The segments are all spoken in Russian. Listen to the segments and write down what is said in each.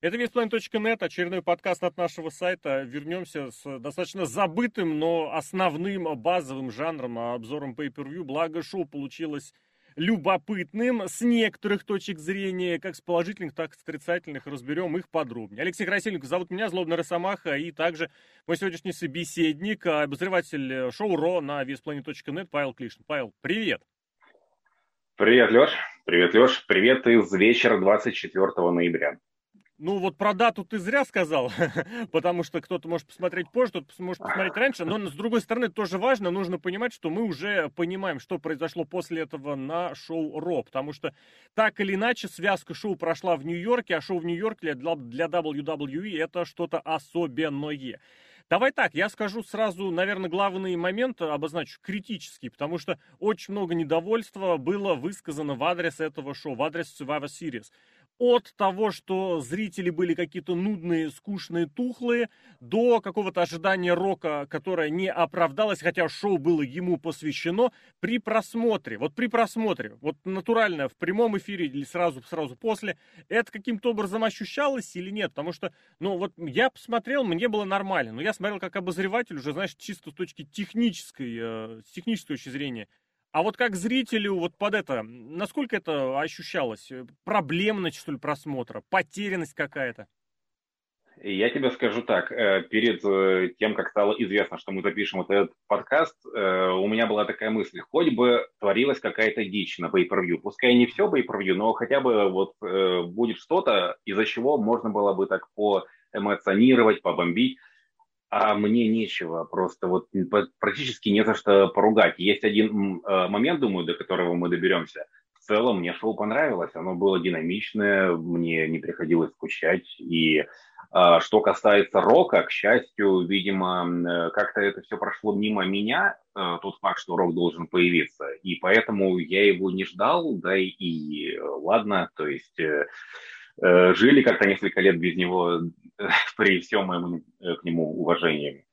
Это весьplanet.net, очередной подкаст от нашего сайта. Вернемся с достаточно забытым, но основным базовым жанром, а обзором Pay-Per-View. Благо, шоу получилось любопытным с некоторых точек зрения, как с положительных, так и с отрицательных. Разберем их подробнее. Алексей Красильников зовут меня, Злобный Росомаха, и также мой сегодняшний собеседник, обозреватель шоу РО на весьplanet.net Павел Клишин. Павел, привет! Привет, Леш. Привет, Леш. Привет из вечера 24 ноября. Ну вот про дату ты зря сказал, потому что кто-то может посмотреть позже, кто-то может посмотреть раньше, но с другой стороны тоже важно, нужно понимать, что мы уже понимаем, что произошло после этого на шоу Ро, потому что так или иначе связка шоу прошла в Нью-Йорке, а шоу в Нью-Йорке для, для WWE это что-то особенное. Давай так, я скажу сразу, наверное, главный момент обозначу, критический, потому что очень много недовольства было высказано в адрес этого шоу, в адрес Survivor Series от того, что зрители были какие-то нудные, скучные, тухлые, до какого-то ожидания рока, которое не оправдалось, хотя шоу было ему посвящено, при просмотре. Вот при просмотре, вот натурально в прямом эфире или сразу, сразу после, это каким-то образом ощущалось или нет? Потому что, ну вот я посмотрел, мне было нормально, но я смотрел как обозреватель уже, знаешь, чисто с точки технической, э, с технической точки зрения. А вот как зрителю, вот под это, насколько это ощущалось? Проблемность, что ли, просмотра? Потерянность какая-то? Я тебе скажу так, э, перед э, тем, как стало известно, что мы запишем вот этот подкаст, э, у меня была такая мысль, хоть бы творилась какая-то дичь на pay-per-view, пускай не все pay-per-view, но хотя бы вот будет что-то, из-за чего можно было бы так поэмоционировать, побомбить а мне нечего, просто вот практически не за что поругать. Есть один э, момент, думаю, до которого мы доберемся. В целом мне шоу понравилось, оно было динамичное, мне не приходилось скучать. И э, что касается рока, к счастью, видимо, э, как-то это все прошло мимо меня, тот факт, что рок должен появиться. И поэтому я его не ждал, да и ладно, то есть жили как-то несколько лет без него при всем моем э, к нему уважении.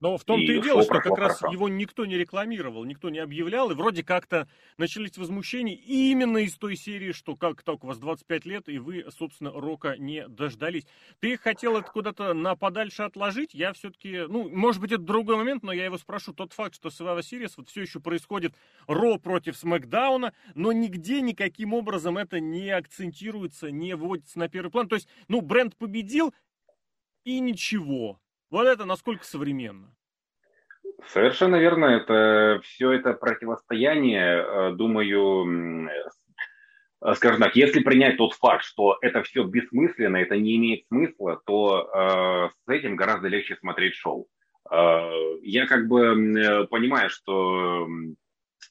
Но в том-то и, и дело, что как раз его никто не рекламировал, никто не объявлял, и вроде как-то начались возмущения именно из той серии, что как так у вас 25 лет, и вы, собственно, рока не дождались. Ты хотел это куда-то на подальше отложить, я все-таки, ну, может быть, это другой момент, но я его спрошу. Тот факт, что Survivor Series вот все еще происходит Ро против Смакдауна, но нигде никаким образом это не акцентируется, не выводится на первый план. То есть, ну, бренд победил, и ничего. Вот это насколько современно. Совершенно верно. Это все это противостояние, э, думаю, э, скажем так, если принять тот факт, что это все бессмысленно, это не имеет смысла, то э, с этим гораздо легче смотреть шоу. Э, я как бы э, понимаю, что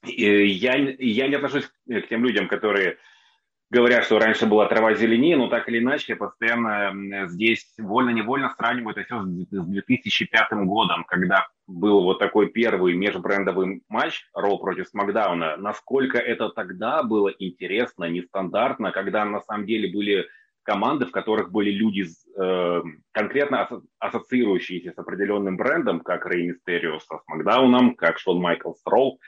я, я не отношусь к тем людям, которые говорят, что раньше была трава зеленее, но так или иначе постоянно здесь вольно-невольно сравнивают это все с 2005 годом, когда был вот такой первый межбрендовый матч Ро против Смакдауна. Насколько это тогда было интересно, нестандартно, когда на самом деле были команды, в которых были люди, э, конкретно ассоциирующиеся с определенным брендом, как Рей Мистерио со Смакдауном, как Шон Майкл Строу.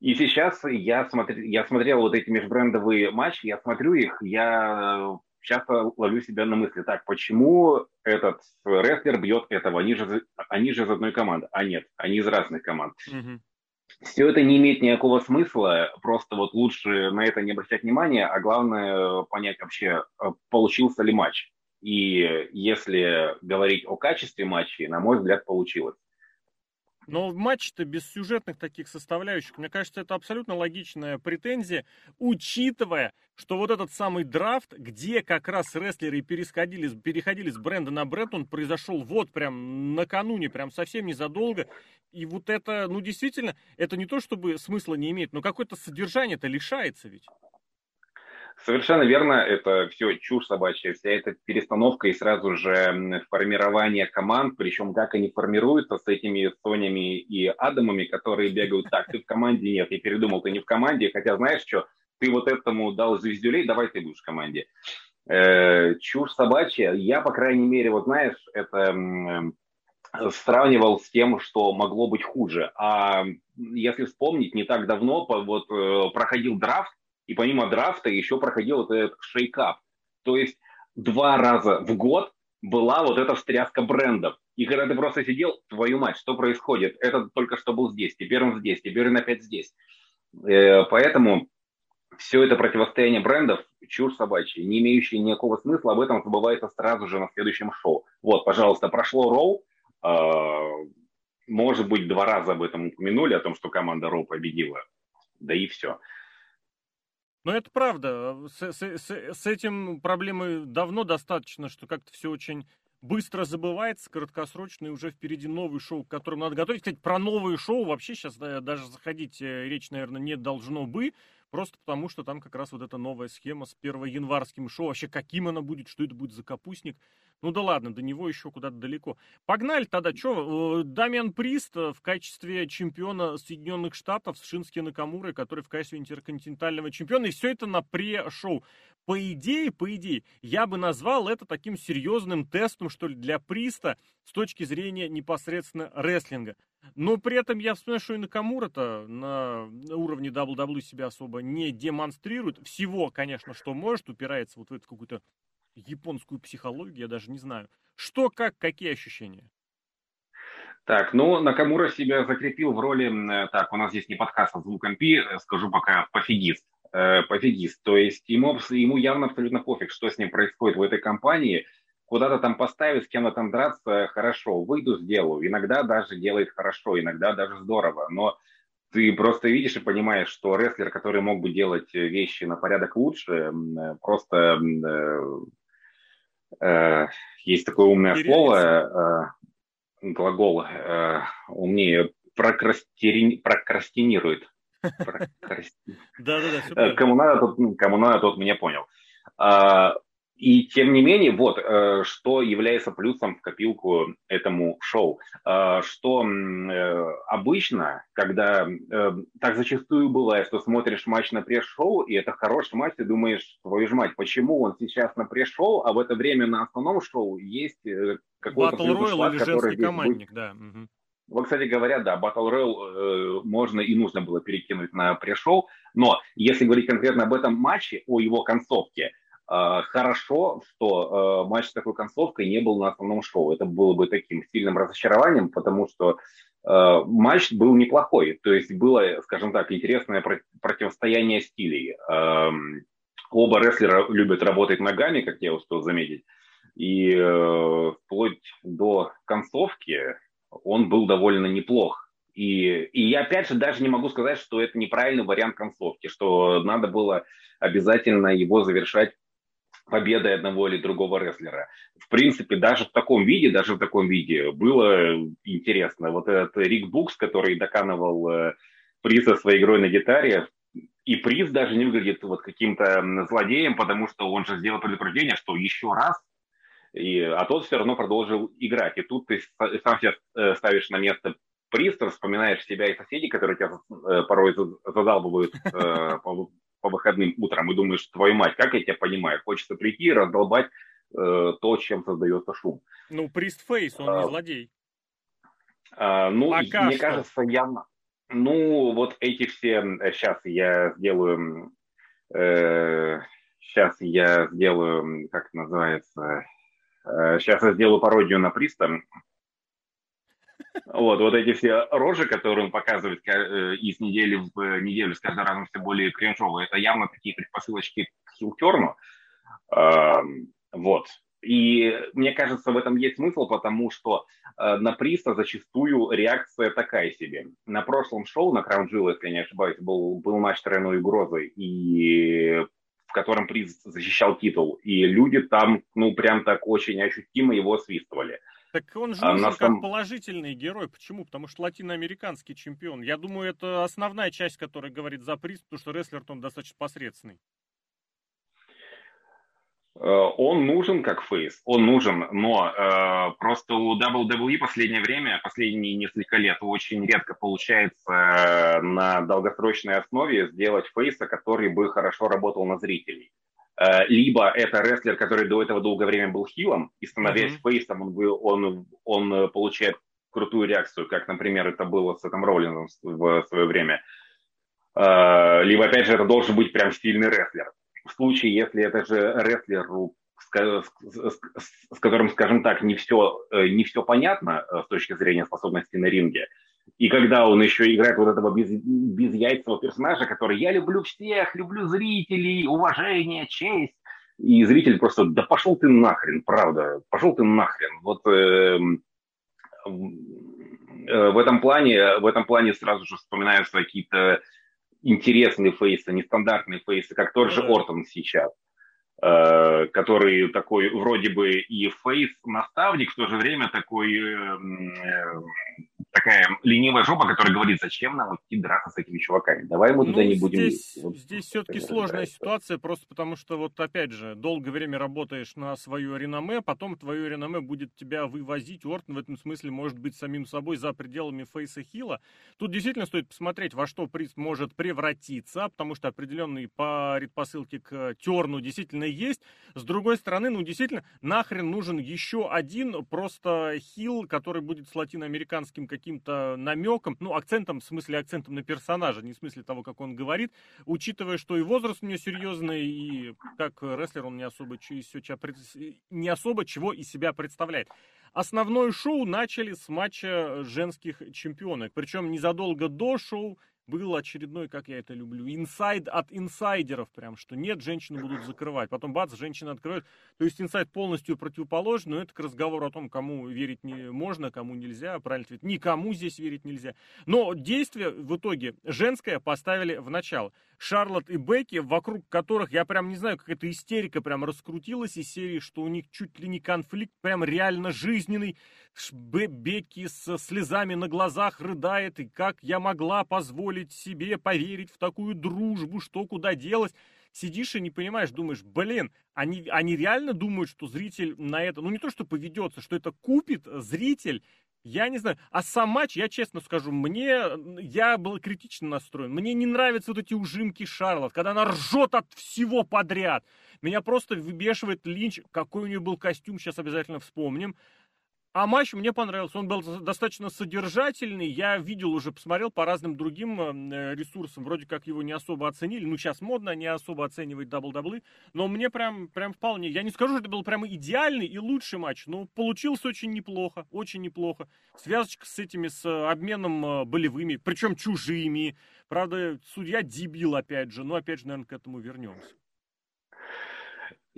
И сейчас я, смотр, я смотрел вот эти межбрендовые матчи, я смотрю их, я часто ловлю себя на мысли, так, почему этот рестлер бьет этого, они же, они же из одной команды, а нет, они из разных команд. Mm-hmm. Все это не имеет никакого смысла, просто вот лучше на это не обращать внимания, а главное понять вообще, получился ли матч. И если говорить о качестве матча, на мой взгляд, получилось. Но матч-то без сюжетных таких составляющих, мне кажется, это абсолютно логичная претензия, учитывая, что вот этот самый драфт, где как раз рестлеры переходили, переходили с бренда на бренд, он произошел вот прям накануне, прям совсем незадолго. И вот это, ну действительно, это не то, чтобы смысла не имеет, но какое-то содержание-то лишается ведь. Совершенно верно, это все чушь собачья, вся эта перестановка и сразу же формирование команд, причем как они формируются с этими Сонями и Адамами, которые бегают так, ты в команде, нет, я передумал, ты не в команде, хотя знаешь что, ты вот этому дал звездюлей, давай ты будешь в команде. Э, чушь собачья, я, по крайней мере, вот знаешь, это э, сравнивал с тем, что могло быть хуже. А если вспомнить, не так давно вот э, проходил драфт, и помимо драфта еще проходил вот этот шейкап. То есть два раза в год была вот эта встряска брендов. И когда ты просто сидел, твою мать, что происходит? Этот только что был здесь, теперь он здесь, теперь он опять здесь. Э, поэтому все это противостояние брендов чушь собачья, не имеющая никакого смысла, об этом забывается сразу же на следующем шоу. Вот, пожалуйста, прошло Роу, э, может быть, два раза об этом упомянули, о том, что команда Роу победила, да и все. Но это правда. С, с, с, с этим проблемы давно достаточно, что как-то все очень быстро забывается, краткосрочно, и уже впереди новый шоу, к которому надо готовить. Кстати, про новые шоу вообще сейчас даже заходить э, речь, наверное, не должно бы, просто потому что там как раз вот эта новая схема с 1 январским шоу. Вообще, каким она будет, что это будет за капустник. Ну да ладно, до него еще куда-то далеко. Погнали тогда, что? Э, Дамиан Прист э, в качестве чемпиона Соединенных Штатов с Шински Накамурой, который в качестве интерконтинентального чемпиона. И все это на пре-шоу. По идее, по идее, я бы назвал это таким серьезным тестом, что ли, для Приста с точки зрения непосредственно рестлинга. Но при этом я вспоминаю, что и Накамура-то на уровне WWE себя особо не демонстрирует. Всего, конечно, что может, упирается вот в эту какую-то японскую психологию, я даже не знаю. Что, как, какие ощущения? Так, ну, Накамура себя закрепил в роли, так, у нас здесь не подкаст, а звуком пи, скажу пока, пофигист. Э, пофигист. То есть ему, ему явно абсолютно пофиг, что с ним происходит в этой компании. Куда-то там поставить, с кем-то там драться, хорошо, выйду, сделаю. Иногда даже делает хорошо, иногда даже здорово. Но ты просто видишь и понимаешь, что рестлер, который мог бы делать вещи на порядок лучше, просто э, Э, есть такое умное Интересно. слово, э, глагол э, умнее прокрастинирует. Да-да-да. Кому надо, тот, кому надо, тот меня понял. И тем не менее, вот, э, что является плюсом в копилку этому шоу, э, что э, обычно, когда так зачастую бывает, что смотришь матч на пресс-шоу, и это хороший матч, ты думаешь, твою ж мать, почему он сейчас на пресс-шоу, а в это время на основном шоу есть какой-то... Батл Ройл или женский командник, да. Угу. Вот, кстати говоря, да, Battle Royale э, можно и нужно было перекинуть на пресс-шоу, но если говорить конкретно об этом матче, о его концовке, хорошо, что э, матч с такой концовкой не был на основном шоу. Это было бы таким сильным разочарованием, потому что э, матч был неплохой. То есть было, скажем так, интересное противостояние стилей. Эм, оба рестлера любят работать ногами, как я успел заметить. И э, вплоть до концовки он был довольно неплох. И, и я опять же даже не могу сказать, что это неправильный вариант концовки, что надо было обязательно его завершать победой одного или другого рестлера. В принципе, даже в таком виде, даже в таком виде было интересно. Вот этот Рик Букс, который доканывал э, приза своей игрой на гитаре, и приз даже не выглядит вот каким-то злодеем, потому что он же сделал предупреждение, что еще раз, и, а тот все равно продолжил играть. И тут ты сам себя э, ставишь на место приз, вспоминаешь себя и соседей, которые тебя э, порой задалбывают по выходным утром и думаешь, твою мать, как я тебя понимаю, хочется прийти и раздолбать э, то, чем создается шум. Ну, Пристфейс, он а, не злодей. А, ну, Пока мне что. кажется, явно. Ну, вот эти все... Сейчас э, я сделаю... Э, сейчас я сделаю... Как называется? Э, сейчас я сделаю пародию на Приста. Вот, вот эти все рожи, которые он показывает э, из недели в неделю, с каждым разом все более кринжовые, это явно такие предпосылочки к хилтерну. Вот. И мне кажется, в этом есть смысл, потому что э, на Приста зачастую реакция такая себе. На прошлом шоу, на Crown Jewel, если я не ошибаюсь, был, был матч тройной угрозы, и в котором Приз защищал титул. И люди там, ну, прям так очень ощутимо его освистывали. Так он же а нужен как положительный герой. Почему? Потому что латиноамериканский чемпион. Я думаю, это основная часть, которая говорит за приз, потому что рестлер он достаточно посредственный. Э, он нужен как фейс, он нужен, но э, просто у WWE последнее время, последние несколько лет очень редко получается э, на долгосрочной основе сделать фейса, который бы хорошо работал на зрителей. Э, либо это рестлер, который до этого долгое время был хилом, и становясь mm-hmm. фейсом, он, он, он э, получает крутую реакцию, как, например, это было с этим Роллинзом в свое время. Э, либо, опять же, это должен быть прям сильный рестлер. В случае, если это же рестлер с, которым, скажем так, не все, не все понятно с точки зрения способности на ринге. И когда он еще играет вот этого без, безяйцевого персонажа, который «я люблю всех, люблю зрителей, уважение, честь», и зритель просто «да пошел ты нахрен, правда, пошел ты нахрен». Вот э, э, в этом плане, в этом плане сразу же вспоминаются какие-то интересные фейсы, нестандартные фейсы, как тот же Ортон сейчас. Э, который такой вроде бы и фейс-наставник, в то же время такой, эм, э, такая ленивая жопа, которая говорит, зачем нам идти драться с этими чуваками, давай мы туда ну, не будем... Здесь, вот, здесь все-таки сложная ситуация, просто потому что вот опять же, долгое время работаешь на свое реноме, потом твое реноме будет тебя вывозить, Ортон в этом смысле может быть самим собой за пределами фейса хила. Тут действительно стоит посмотреть, во что приз может превратиться, потому что определенный по предпосылке к Терну действительно есть. С другой стороны, ну, действительно, нахрен нужен еще один просто хил, который будет с латиноамериканским каким-то намеком, ну, акцентом, в смысле акцентом на персонажа, не в смысле того, как он говорит, учитывая, что и возраст у него серьезный, и как рестлер он не особо, не особо чего из себя представляет. Основное шоу начали с матча женских чемпионок. Причем незадолго до шоу был очередной, как я это люблю, инсайд от инсайдеров прям, что нет, женщины будут закрывать. Потом бац, женщины открывают. То есть инсайд полностью противоположный, но это к разговору о том, кому верить не можно, кому нельзя, правильно ответ. Никому здесь верить нельзя. Но действие в итоге женское поставили в начало. Шарлотт и Бекки, вокруг которых, я прям не знаю, как эта истерика прям раскрутилась из серии, что у них чуть ли не конфликт прям реально жизненный. Бекки с слезами на глазах рыдает, и как я могла позволить себе поверить в такую дружбу, что куда делась. Сидишь и не понимаешь, думаешь, блин, они, они реально думают, что зритель на это, ну не то, что поведется, что это купит зритель, я не знаю. А сам матч, я честно скажу, мне, я был критично настроен. Мне не нравятся вот эти ужимки Шарлот, когда она ржет от всего подряд. Меня просто выбешивает Линч, какой у нее был костюм, сейчас обязательно вспомним. А матч мне понравился, он был достаточно содержательный, я видел уже, посмотрел по разным другим э, ресурсам, вроде как его не особо оценили, ну сейчас модно не особо оценивать WWE, но мне прям, прям вполне, я не скажу, что это был прям идеальный и лучший матч, но получился очень неплохо, очень неплохо. Связочка с этими, с обменом э, болевыми, причем чужими, правда, судья дебил опять же, но опять же, наверное, к этому вернемся.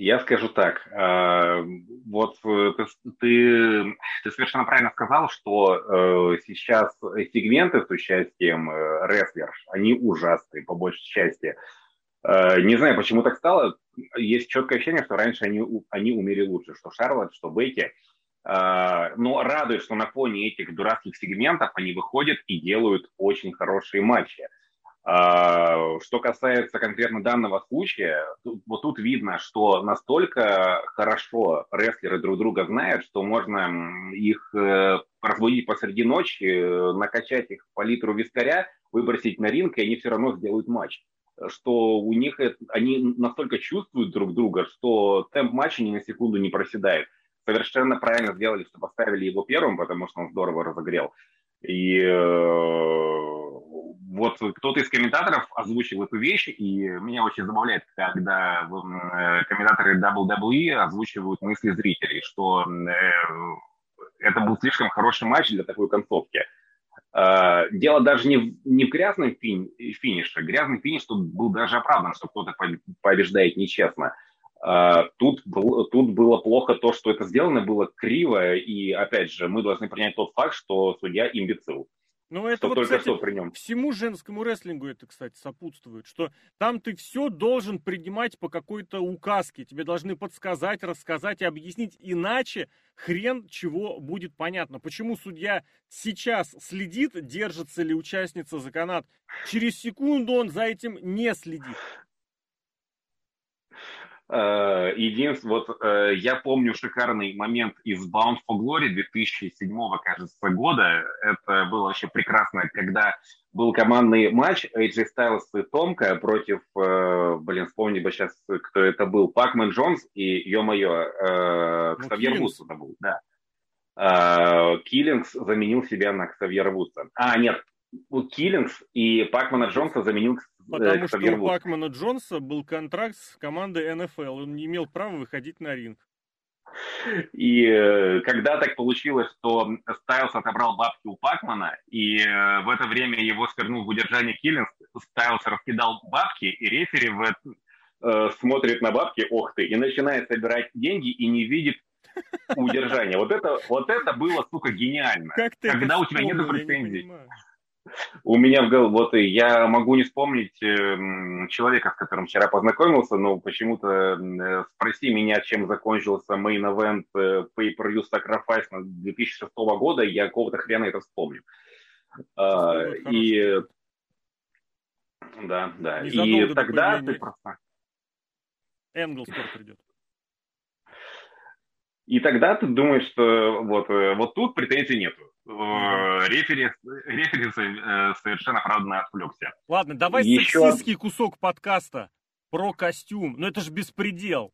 Я скажу так, э, вот э, ты, ты совершенно правильно сказал, что э, сейчас сегменты с участием рестлерш, они ужасные по большей части. Не знаю, почему так стало. Есть четкое ощущение, что раньше они, они умели лучше, что Шарлотт, что Бейки. Но радует, что на фоне этих дурацких сегментов они выходят и делают очень хорошие матчи. А, что касается конкретно данного случая, вот тут видно, что настолько хорошо рестлеры друг друга знают, что можно их э, разбудить посреди ночи, э, накачать их по литру вискаря, выбросить на ринг, и они все равно сделают матч. Что у них это, они настолько чувствуют друг друга, что темп матча ни на секунду не проседает. Совершенно правильно сделали, что поставили его первым, потому что он здорово разогрел. И э, вот кто-то из комментаторов озвучил эту вещь, и меня очень забавляет, когда э, комментаторы WWE озвучивают мысли зрителей, что э, это был слишком хороший матч для такой концовки. Э, дело даже не в, не в грязном фини, финише. Грязный финиш тут был даже оправдан, что кто-то побеждает нечестно. Тут, был, тут было плохо то, что это сделано было криво, и, опять же, мы должны принять тот факт, что судья имбецил. Ну, это вот, только кстати, что при нем. всему женскому рестлингу это, кстати, сопутствует, что там ты все должен принимать по какой-то указке. Тебе должны подсказать, рассказать и объяснить. Иначе хрен чего будет понятно. Почему судья сейчас следит, держится ли участница за канат. Через секунду он за этим не следит. Э, единственное, вот э, я помню шикарный момент из Bound for Glory 2007, кажется, года. Это было вообще прекрасно, когда был командный матч AJ Styles и Томка против, э, блин, вспомни бы сейчас, кто это был, Пакмен Джонс и, ё-моё, ну, Ксавьер Вудс это был, да. Киллингс заменил себя на Ксавьера Вудса. А, нет, Киллингс и Пакмана Джонса заменил Потому что у Пакмана Джонса был контракт с командой НФЛ, он не имел права выходить на ринг. И э, когда так получилось, что Стайлс отобрал бабки у Пакмана, и э, в это время его свернул в удержание Киллинс, Стайлс раскидал бабки, и рефери в это, э, смотрит на бабки, ох ты, и начинает собирать деньги и не видит удержания. Вот это, вот это было, сука, гениально. Как ты Когда у тебя нет претензий. У меня в голове, вот я могу не вспомнить э, человека, с которым вчера познакомился, но почему-то э, спроси меня, чем закончился main event э, Pay-Per-View Sacrifice 2006 года, я какого-то хрена это вспомню. А, и да, да. И тогда ты просто... Энгл скоро придет. И тогда ты думаешь, что вот, э, вот тут претензий нету. Э, рефери, рефери э, совершенно оправданно отвлекся. Ладно, давай Еще... сексистский кусок подкаста про костюм. Но это же беспредел.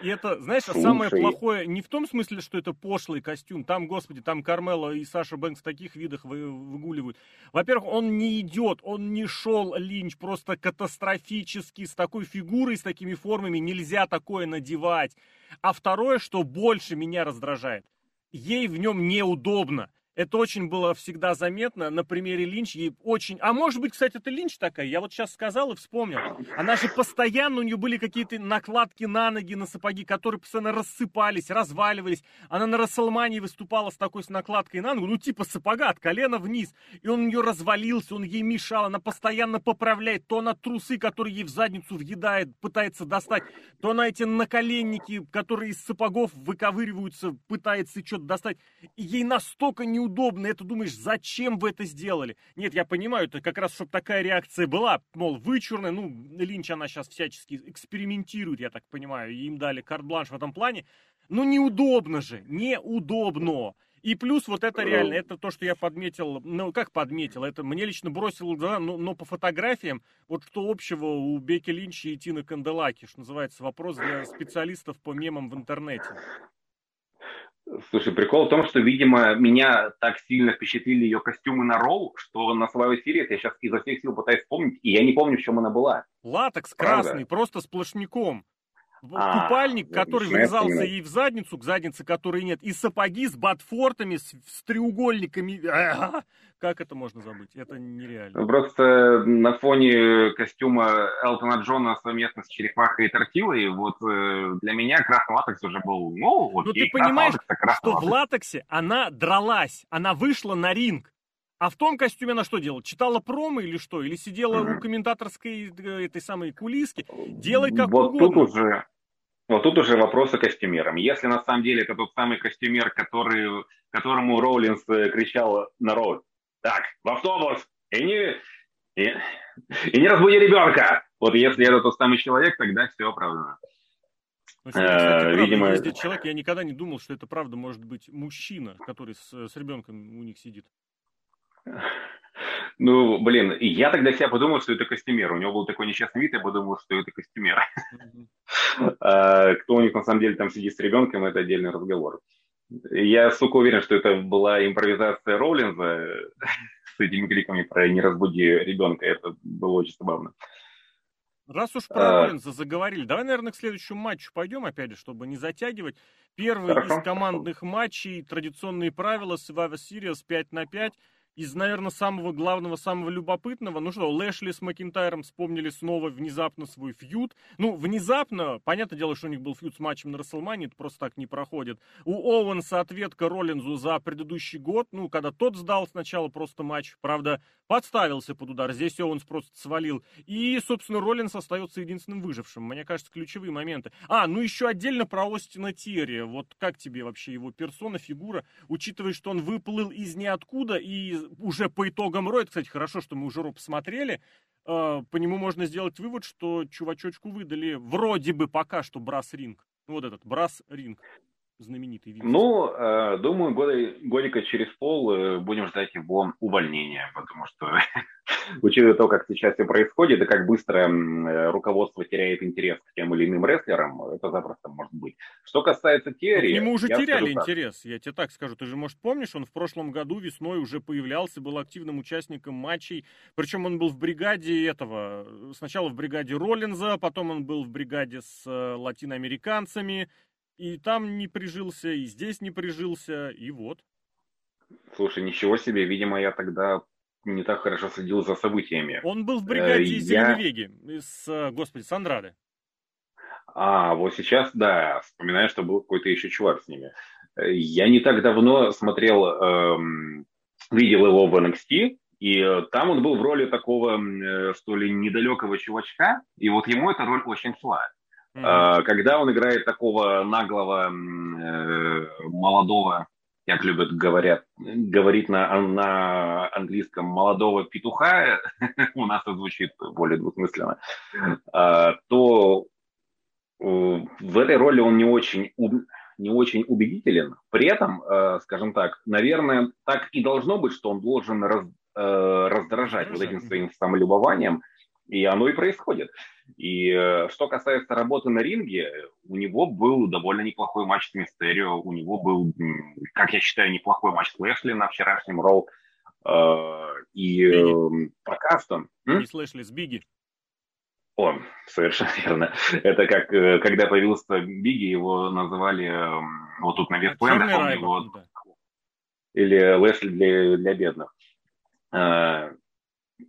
И это, знаешь, Слушай. самое плохое не в том смысле, что это пошлый костюм. Там, господи, там Кармела и Саша Бэнкс в таких видах вы, выгуливают. Во-первых, он не идет, он не шел Линч просто катастрофически. С такой фигурой, с такими формами нельзя такое надевать. А второе, что больше меня раздражает, ей в нем неудобно. Это очень было всегда заметно на примере Линч. Ей очень... А может быть, кстати, это Линч такая? Я вот сейчас сказал и вспомнил. Она же постоянно, у нее были какие-то накладки на ноги, на сапоги, которые постоянно рассыпались, разваливались. Она на Расселмании выступала с такой с накладкой на ногу, ну типа сапога от колена вниз. И он у нее развалился, он ей мешал. Она постоянно поправляет. То на трусы, которые ей в задницу въедает, пытается достать. То на эти наколенники, которые из сапогов выковыриваются, пытается что-то достать. И ей настолько неудобно неудобно, это думаешь, зачем вы это сделали? Нет, я понимаю, это как раз, чтобы такая реакция была, мол, вычурная, ну, Линч, она сейчас всячески экспериментирует, я так понимаю, им дали карт-бланш в этом плане, но неудобно же, неудобно. И плюс вот это реально, это то, что я подметил, ну как подметил, это мне лично бросило глаза, но, но по фотографиям, вот что общего у Беки Линча и Тины Канделаки, что называется, вопрос для специалистов по мемам в интернете. Слушай, прикол в том, что, видимо, меня так сильно впечатлили ее костюмы на ролл, что на Survivor Series я сейчас изо всех сил пытаюсь вспомнить, и я не помню, в чем она была. Латекс Правда? красный, просто сплошняком. А, Купальник, который врезался ей в задницу, к заднице которой нет, и сапоги с ботфортами, с, с треугольниками. Как это можно забыть? Это нереально. Просто на фоне костюма Элтона Джона совместно с Черепахой и Тортилой, вот э, для меня красный латекс уже был, ну, вот. Но ты понимаешь, что в латексе она дралась, она вышла на ринг. А в том костюме она что делала? Читала промо или что? Или сидела у комментаторской э, этой самой кулиски? Делай как вот угодно. Тут уже, вот тут уже вопросы костюмерам. Если на самом деле это тот самый костюмер, который, которому Роулинс э, кричал народ, так, в автобус, и не, и, и не разбуди ребенка. Вот если это тот самый человек, тогда все оправдано. Ну, кстати, э, видимо, правда, человек, я никогда не думал, что это правда может быть мужчина, который с, с ребенком у них сидит. Ну, блин, я тогда себя подумал, что это костюмер. У него был такой несчастный вид, я подумал, что это костюмер. А, кто у них на самом деле там сидит с ребенком, это отдельный разговор. Я, сука, уверен, что это была импровизация Роулинза с этими криками про «не разбуди ребенка». Это было очень забавно. Раз уж про а... Роллинза заговорили, давай, наверное, к следующему матчу пойдем, опять же, чтобы не затягивать. Первый Хорошо. из командных матчей, традиционные правила Survivor Series 5 на 5 из, наверное, самого главного, самого любопытного, ну что, Лэшли с Макинтайром вспомнили снова внезапно свой фьюд. Ну, внезапно, понятное дело, что у них был фьюд с матчем на Расселмане, это просто так не проходит. У Оуэнса ответка Роллинзу за предыдущий год, ну, когда тот сдал сначала просто матч, правда, подставился под удар, здесь Оуэнс просто свалил. И, собственно, Роллинс остается единственным выжившим. Мне кажется, ключевые моменты. А, ну еще отдельно про Остина Терри. Вот как тебе вообще его персона, фигура, учитывая, что он выплыл из ниоткуда и уже по итогам Ро, кстати, хорошо, что мы уже Ро посмотрели, э, по нему можно сделать вывод, что чувачочку выдали вроде бы пока что брас-ринг. Вот этот брас-ринг знаменитый вид. Ну, э, думаю, года, годика через пол э, будем ждать его увольнения, потому что учитывая то, как сейчас все происходит, и как быстро э, руководство теряет интерес к тем или иным рестлерам, это запросто может быть. Что касается теории... К нему уже теряли интерес, я тебе так скажу. Ты же, может, помнишь, он в прошлом году весной уже появлялся, был активным участником матчей, причем он был в бригаде этого, сначала в бригаде Роллинза, потом он был в бригаде с э, латиноамериканцами, и там не прижился, и здесь не прижился, и вот. Слушай, ничего себе, видимо, я тогда не так хорошо следил за событиями. Он был в бригаде э, я... С, э, господи, с Андрады. А, вот сейчас, да, вспоминаю, что был какой-то еще чувак с ними. Э, я не так давно смотрел, эм, видел его в NXT, и э, там он был в роли такого, э, что ли, недалекого чувачка, и вот ему эта роль очень шла. Mm-hmm. Э, когда он играет такого наглого, э, молодого как любят говорят, говорить на, на английском молодого петуха, у нас это звучит более двусмысленно, а, то э, в этой роли он не очень, не очень убедителен. При этом, э, скажем так, наверное, так и должно быть, что он должен раз, э, раздражать вот этим своим самолюбованием, и оно и происходит. И э, что касается работы на ринге, у него был довольно неплохой матч с Мистерио, у него был, как я считаю, неплохой матч с Лэшли на вчерашнем Роу. Э, и э, пока что... Не с Лэшли, с Бигги. О, совершенно верно. Это как, э, когда появился Бигги, его называли э, вот тут на Вестпленде, его... Или Лэшли для, для бедных.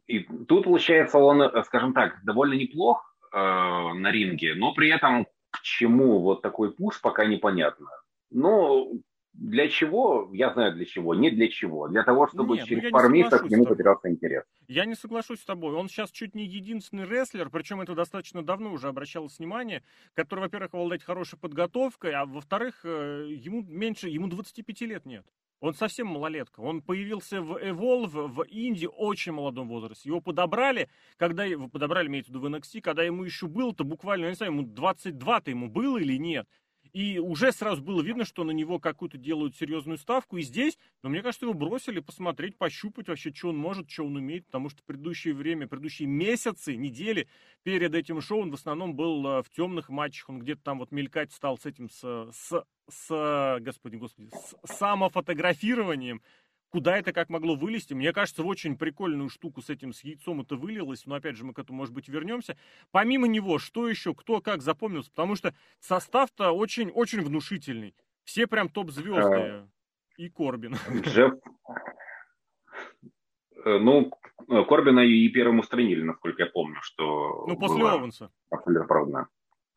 И тут, получается, он, скажем так, довольно неплох, э, на ринге, но при этом к чему вот такой пуш, пока непонятно. Но для чего? Я знаю для чего. Не для чего. Для того, чтобы Нет, ну через пару месяцев к нему потерялся интерес. Я не соглашусь с тобой. Он сейчас чуть не единственный рестлер, причем это достаточно давно уже обращалось внимание, который, во-первых, обладает хорошей подготовкой, а во-вторых, э, ему меньше, ему 25 лет нет. Он совсем малолетка. Он появился в Evolve в Индии очень молодом возрасте. Его подобрали, когда его подобрали, имеется в виду в NXT, когда ему еще было-то буквально, я не знаю, ему 22-то ему было или нет. И уже сразу было видно, что на него какую-то делают серьезную ставку. И здесь, но мне кажется, его бросили посмотреть, пощупать вообще, что он может, что он умеет. Потому что предыдущее время, предыдущие месяцы, недели перед этим шоу он в основном был э, в темных матчах. Он где-то там вот мелькать стал с этим, с, с, с господи, господи, с самофотографированием куда это как могло вылезти. Мне кажется, в очень прикольную штуку с этим, с яйцом это вылилось, но опять же мы к этому, может быть, вернемся. Помимо него, что еще, кто как запомнился, потому что состав-то очень-очень внушительный. Все прям топ-звезды. А... И Корбин. Джефф... Э, ну, Корбина и первым устранили, насколько я помню, что... Ну, после было... Оуэнса. Абсолютно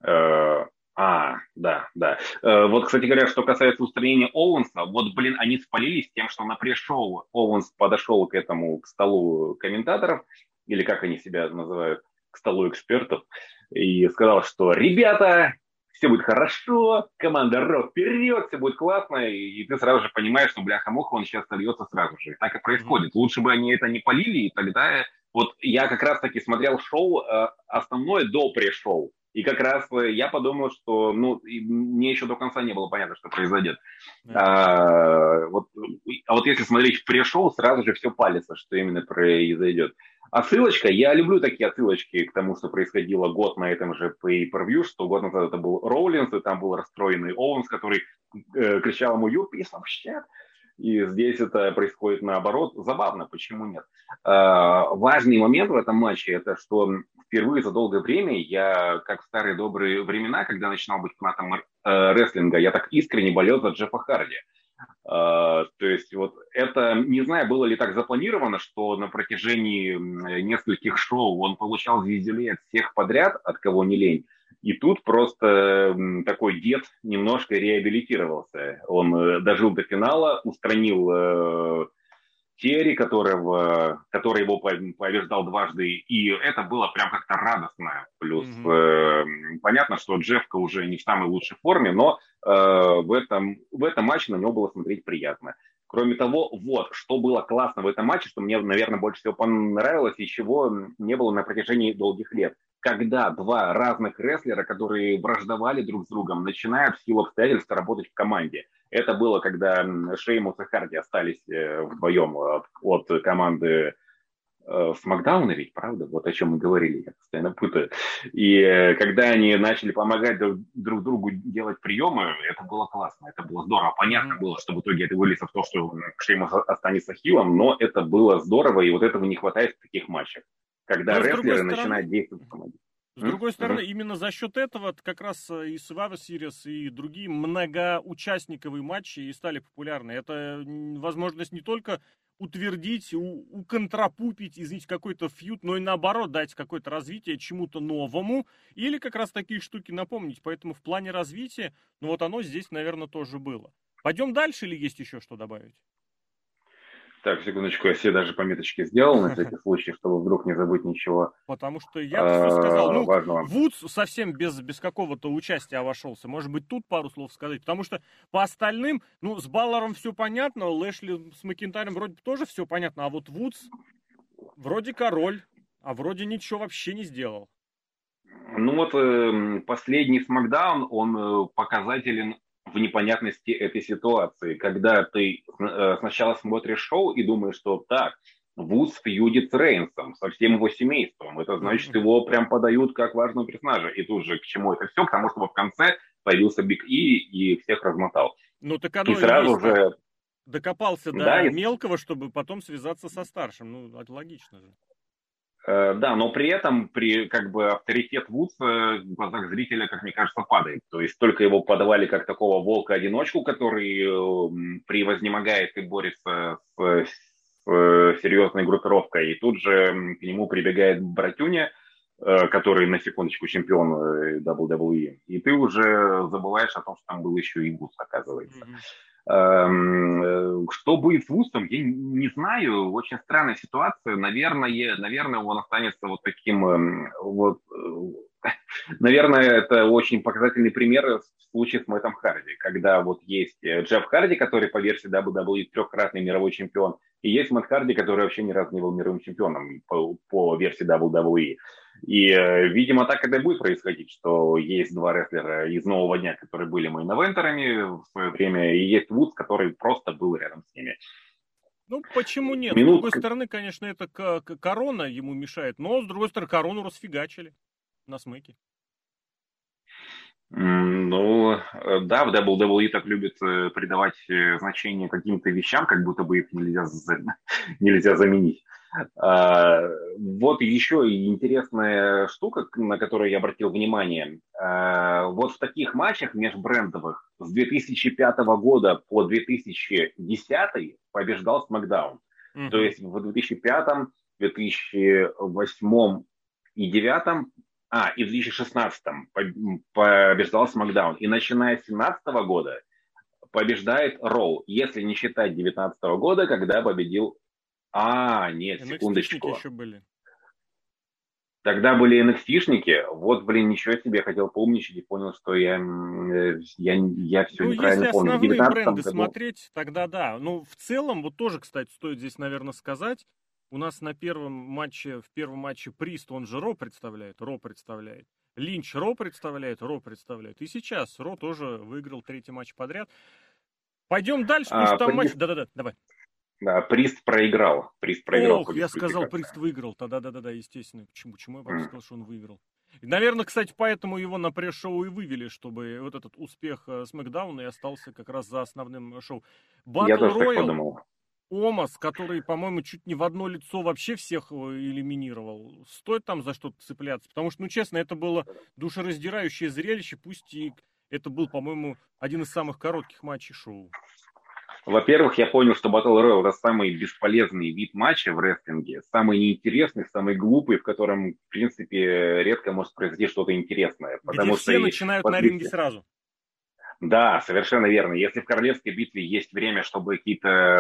э, а, да, да. Э, вот, кстати говоря, что касается устранения Оуэнса, вот, блин, они спалились тем, что на пришел Оуэнс подошел к этому, к столу комментаторов, или как они себя называют, к столу экспертов, и сказал, что, ребята, все будет хорошо, команда Рок вперед, все будет классно, и, ты сразу же понимаешь, что бляха-муха, он сейчас сольется сразу же. Так и происходит. Лучше бы они это не полили, и тогда... Вот я как раз-таки смотрел шоу э, основное до пришел. И как раз э, я подумал, что ну, мне еще до конца не было понятно, что произойдет. Mm-hmm. А, вот, а вот если смотреть в пришел, сразу же все палится, что именно произойдет. Отсылочка, я люблю такие отсылочки к тому, что происходило год на этом же pay-per-view, что год назад это был Роулинс, и там был расстроенный Оуэнс, который э, кричал ему «You piece of shit!» И здесь это происходит наоборот. Забавно, почему нет? Э, важный момент в этом матче, это что впервые за долгое время я, как в старые добрые времена, когда начинал быть фанатом э, рестлинга, я так искренне болел за Джеффа Харди. Uh, то есть вот это, не знаю, было ли так запланировано, что на протяжении нескольких шоу он получал звездюлей от всех подряд, от кого не лень. И тут просто такой дед немножко реабилитировался. Он э, дожил до финала, устранил э, Терри, которого, который его побеждал дважды, и это было прям как-то радостно. Плюс mm-hmm. э, понятно, что Джеффка уже не в самой лучшей форме, но э, в, этом, в этом матче на него было смотреть приятно. Кроме того, вот, что было классно в этом матче, что мне, наверное, больше всего понравилось, и чего не было на протяжении долгих лет. Когда два разных рестлера, которые враждовали друг с другом, начинают в силу обстоятельств работать в команде. Это было, когда Шеймус и Харди остались э, вдвоем от, от команды э, с Макдауна ведь, правда? Вот о чем мы говорили, я постоянно путаю. И э, когда они начали помогать друг, друг другу делать приемы, это было классно, это было здорово. Понятно было, что в итоге это выльется в то, что Шеймус останется хилом, но это было здорово, и вот этого не хватает в таких матчах, когда но, рестлеры стороны... начинают действовать команде. С другой стороны, mm-hmm. именно за счет этого как раз э, и Survivor Series, и другие многоучастниковые матчи и стали популярны. Это возможность не только утвердить, у, уконтрапупить, извините, какой-то фьют, но и наоборот дать какое-то развитие чему-то новому, или как раз такие штуки напомнить. Поэтому в плане развития, ну вот оно здесь, наверное, тоже было. Пойдем дальше или есть еще что добавить? Так, секундочку, я себе даже пометочки сделал на всякий случай, чтобы вдруг не забыть ничего. Потому что я все сказал. Ну, важного. Вудс совсем без, без какого-то участия обошелся. Может быть, тут пару слов сказать. Потому что по остальным, ну, с Балларом все понятно, Лэшли с Макинтарем вроде тоже все понятно, а вот Вудс вроде король, а вроде ничего вообще не сделал. Ну вот э, последний Смакдаун, он э, показателен в непонятности этой ситуации, когда ты э, сначала смотришь шоу и думаешь, что так, Вудс фьюдит с Рейнсом, со всем его семейством. Это значит, его прям подают как важного персонажа. И тут же к чему это все? К тому, чтобы в конце появился Биг И и всех размотал. Ну так оно и сразу же... Докопался да, до и... мелкого, чтобы потом связаться со старшим. Ну, это логично же. Э, да, но при этом при, как бы, авторитет Вудса в глазах зрителя, как мне кажется, падает. То есть только его подавали как такого волка-одиночку, который э, превознемогает и борется с, с серьезной группировкой. И тут же к нему прибегает братюня, э, который на секундочку чемпион WWE. И ты уже забываешь о том, что там был еще и Вудс, оказывается. Mm-hmm. Эм, э, что будет с Вустом, я не знаю. Очень странная ситуация. Наверное, наверное, он останется вот таким эм, вот. Э, наверное, это очень показательный пример в случае с Мэттом Харди, когда вот есть э, Джефф Харди, который по версии WWE трехкратный мировой чемпион, и есть Мэтт Харди, который вообще ни разу не был мировым чемпионом по, по версии WWE. И, э, видимо, так это и будет происходить, что есть два рестлера из нового дня, которые были мейн-эвентерами в свое время, и есть Вудс, который просто был рядом с ними. Ну, почему нет? Минут... С другой стороны, конечно, это корона ему мешает, но, с другой стороны, корону расфигачили на смеке. Ну, э, да, в WWE так любят э, придавать значение каким-то вещам, как будто бы их нельзя, нельзя заменить. А, вот еще интересная штука, на которую я обратил внимание. А, вот в таких матчах межбрендовых с 2005 года по 2010 побеждал SmackDown. Mm-hmm. То есть в 2005, 2008 и 2009, а, и в 2016 побеждал SmackDown. И начиная с 2017 года побеждает Роу, если не считать 2019 года, когда победил а, нет, секундочку. еще были. Тогда были NXT-шники. Вот, блин, ничего себе, хотел поумничать и понял, что я, э, я, я все ну, неправильно если помню. Если основные бренды году... смотреть, тогда да. Ну, в целом, вот тоже, кстати, стоит здесь, наверное, сказать, у нас на первом матче, в первом матче Прист, он же Ро представляет, Ро представляет. Линч Ро представляет, Ро представляет. И сейчас Ро тоже выиграл третий матч подряд. Пойдем дальше, потому а, что там при... матч... Да-да-да, давай. Да, Прист проиграл. Прист проиграл. Ох, я сказал, Прист выиграл. Тогда, да-да-да, естественно. Почему? Почему я mm. сказал, что он выиграл? Наверное, кстати, поэтому его на пресс-шоу и вывели, чтобы вот этот успех э, Смакдауна и остался как раз за основным шоу. Battle я тоже Royal, так подумал. Омас, который, по-моему, чуть не в одно лицо вообще всех э, элиминировал. Стоит там за что-то цепляться? Потому что, ну, честно, это было душераздирающее зрелище, пусть и это был, по-моему, один из самых коротких матчей шоу. Во-первых, я понял, что Battle Royale это самый бесполезный вид матча в рестлинге, самый неинтересный, самый глупый, в котором, в принципе, редко может произойти что-то интересное. Потому Где что все начинают на ринге сразу. Да, совершенно верно. Если в королевской битве есть время, чтобы какие-то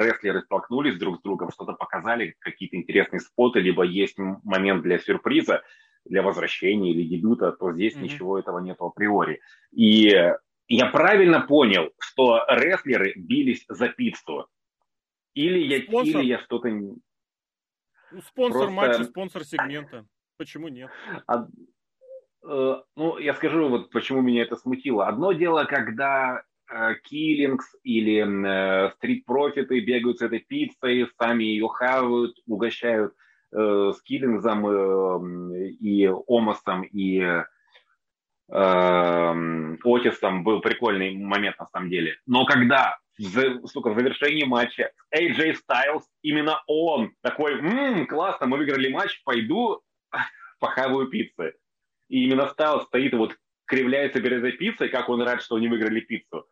рестлеры столкнулись друг с другом, что-то показали, какие-то интересные споты, либо есть момент для сюрприза, для возвращения или дебюта, то здесь mm-hmm. ничего этого нет априори. И я правильно понял, что рестлеры бились за пиццу? Или я, спонсор, или я что-то... Ну, спонсор Просто... матча, спонсор сегмента. Почему нет? А, э, ну, я скажу, вот почему меня это смутило. Одно дело, когда Киллингс или стрит-профиты бегают с этой пиццей, сами ее хавают, угощают с Киллингсом и Омасом и Отисом был прикольный момент на самом деле. Но когда в, сука, в завершении матча AJ Styles, именно он такой, м-м, классно, мы выиграли матч, пойду похаваю пиццы. И именно Стайлс стоит вот кривляется перед этой пиццей, как он рад, что они выиграли пиццу.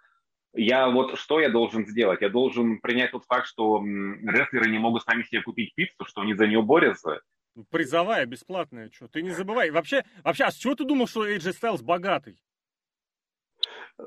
Я вот что я должен сделать? Я должен принять тот факт, что рестлеры не могут сами себе купить пиццу, что они за нее борются. Призовая, бесплатная, что? Ты не забывай. Вообще, вообще, а с чего ты думал, что AJ Styles богатый?